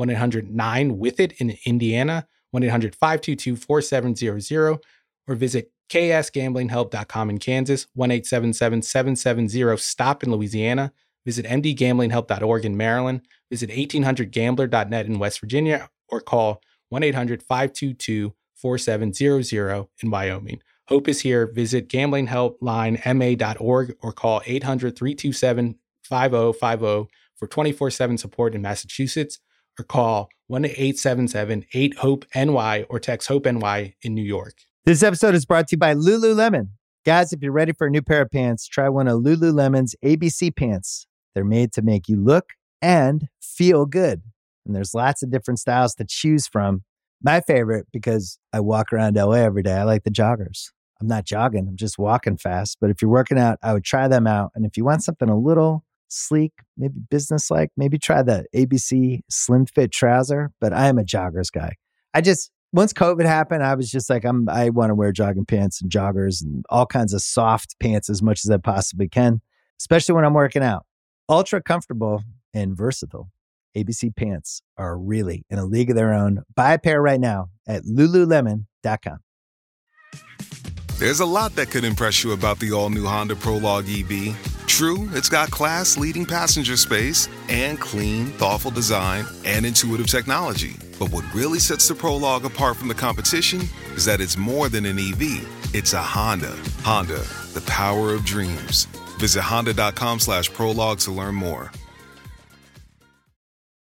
1 800 9 with it in Indiana, 1 800 522 4700, or visit ksgamblinghelp.com in Kansas, 1 877 770 STOP in Louisiana. Visit mdgamblinghelp.org in Maryland. Visit 1800gambler.net in West Virginia or call 1 800 522 4700 in Wyoming. Hope is here. Visit gamblinghelplinema.org or call 800 327 5050 for 24 7 support in Massachusetts or call 1-877-8-HOPE-NY or text HOPE-NY in New York. This episode is brought to you by Lululemon. Guys, if you're ready for a new pair of pants, try one of Lululemon's ABC pants. They're made to make you look and feel good. And there's lots of different styles to choose from. My favorite, because I walk around LA every day, I like the joggers. I'm not jogging, I'm just walking fast. But if you're working out, I would try them out. And if you want something a little sleek, maybe business like, maybe try the ABC Slim Fit trouser. But I am a joggers guy. I just, once COVID happened, I was just like, I'm, I want to wear jogging pants and joggers and all kinds of soft pants as much as I possibly can, especially when I'm working out. Ultra comfortable and versatile. ABC pants are really in a league of their own. Buy a pair right now at lululemon.com. There's a lot that could impress you about the all new Honda Prologue EV. True, it's got class leading passenger space and clean, thoughtful design and intuitive technology. But what really sets the Prologue apart from the competition is that it's more than an EV, it's a Honda. Honda, the power of dreams. Visit honda.com slash prologue to learn more.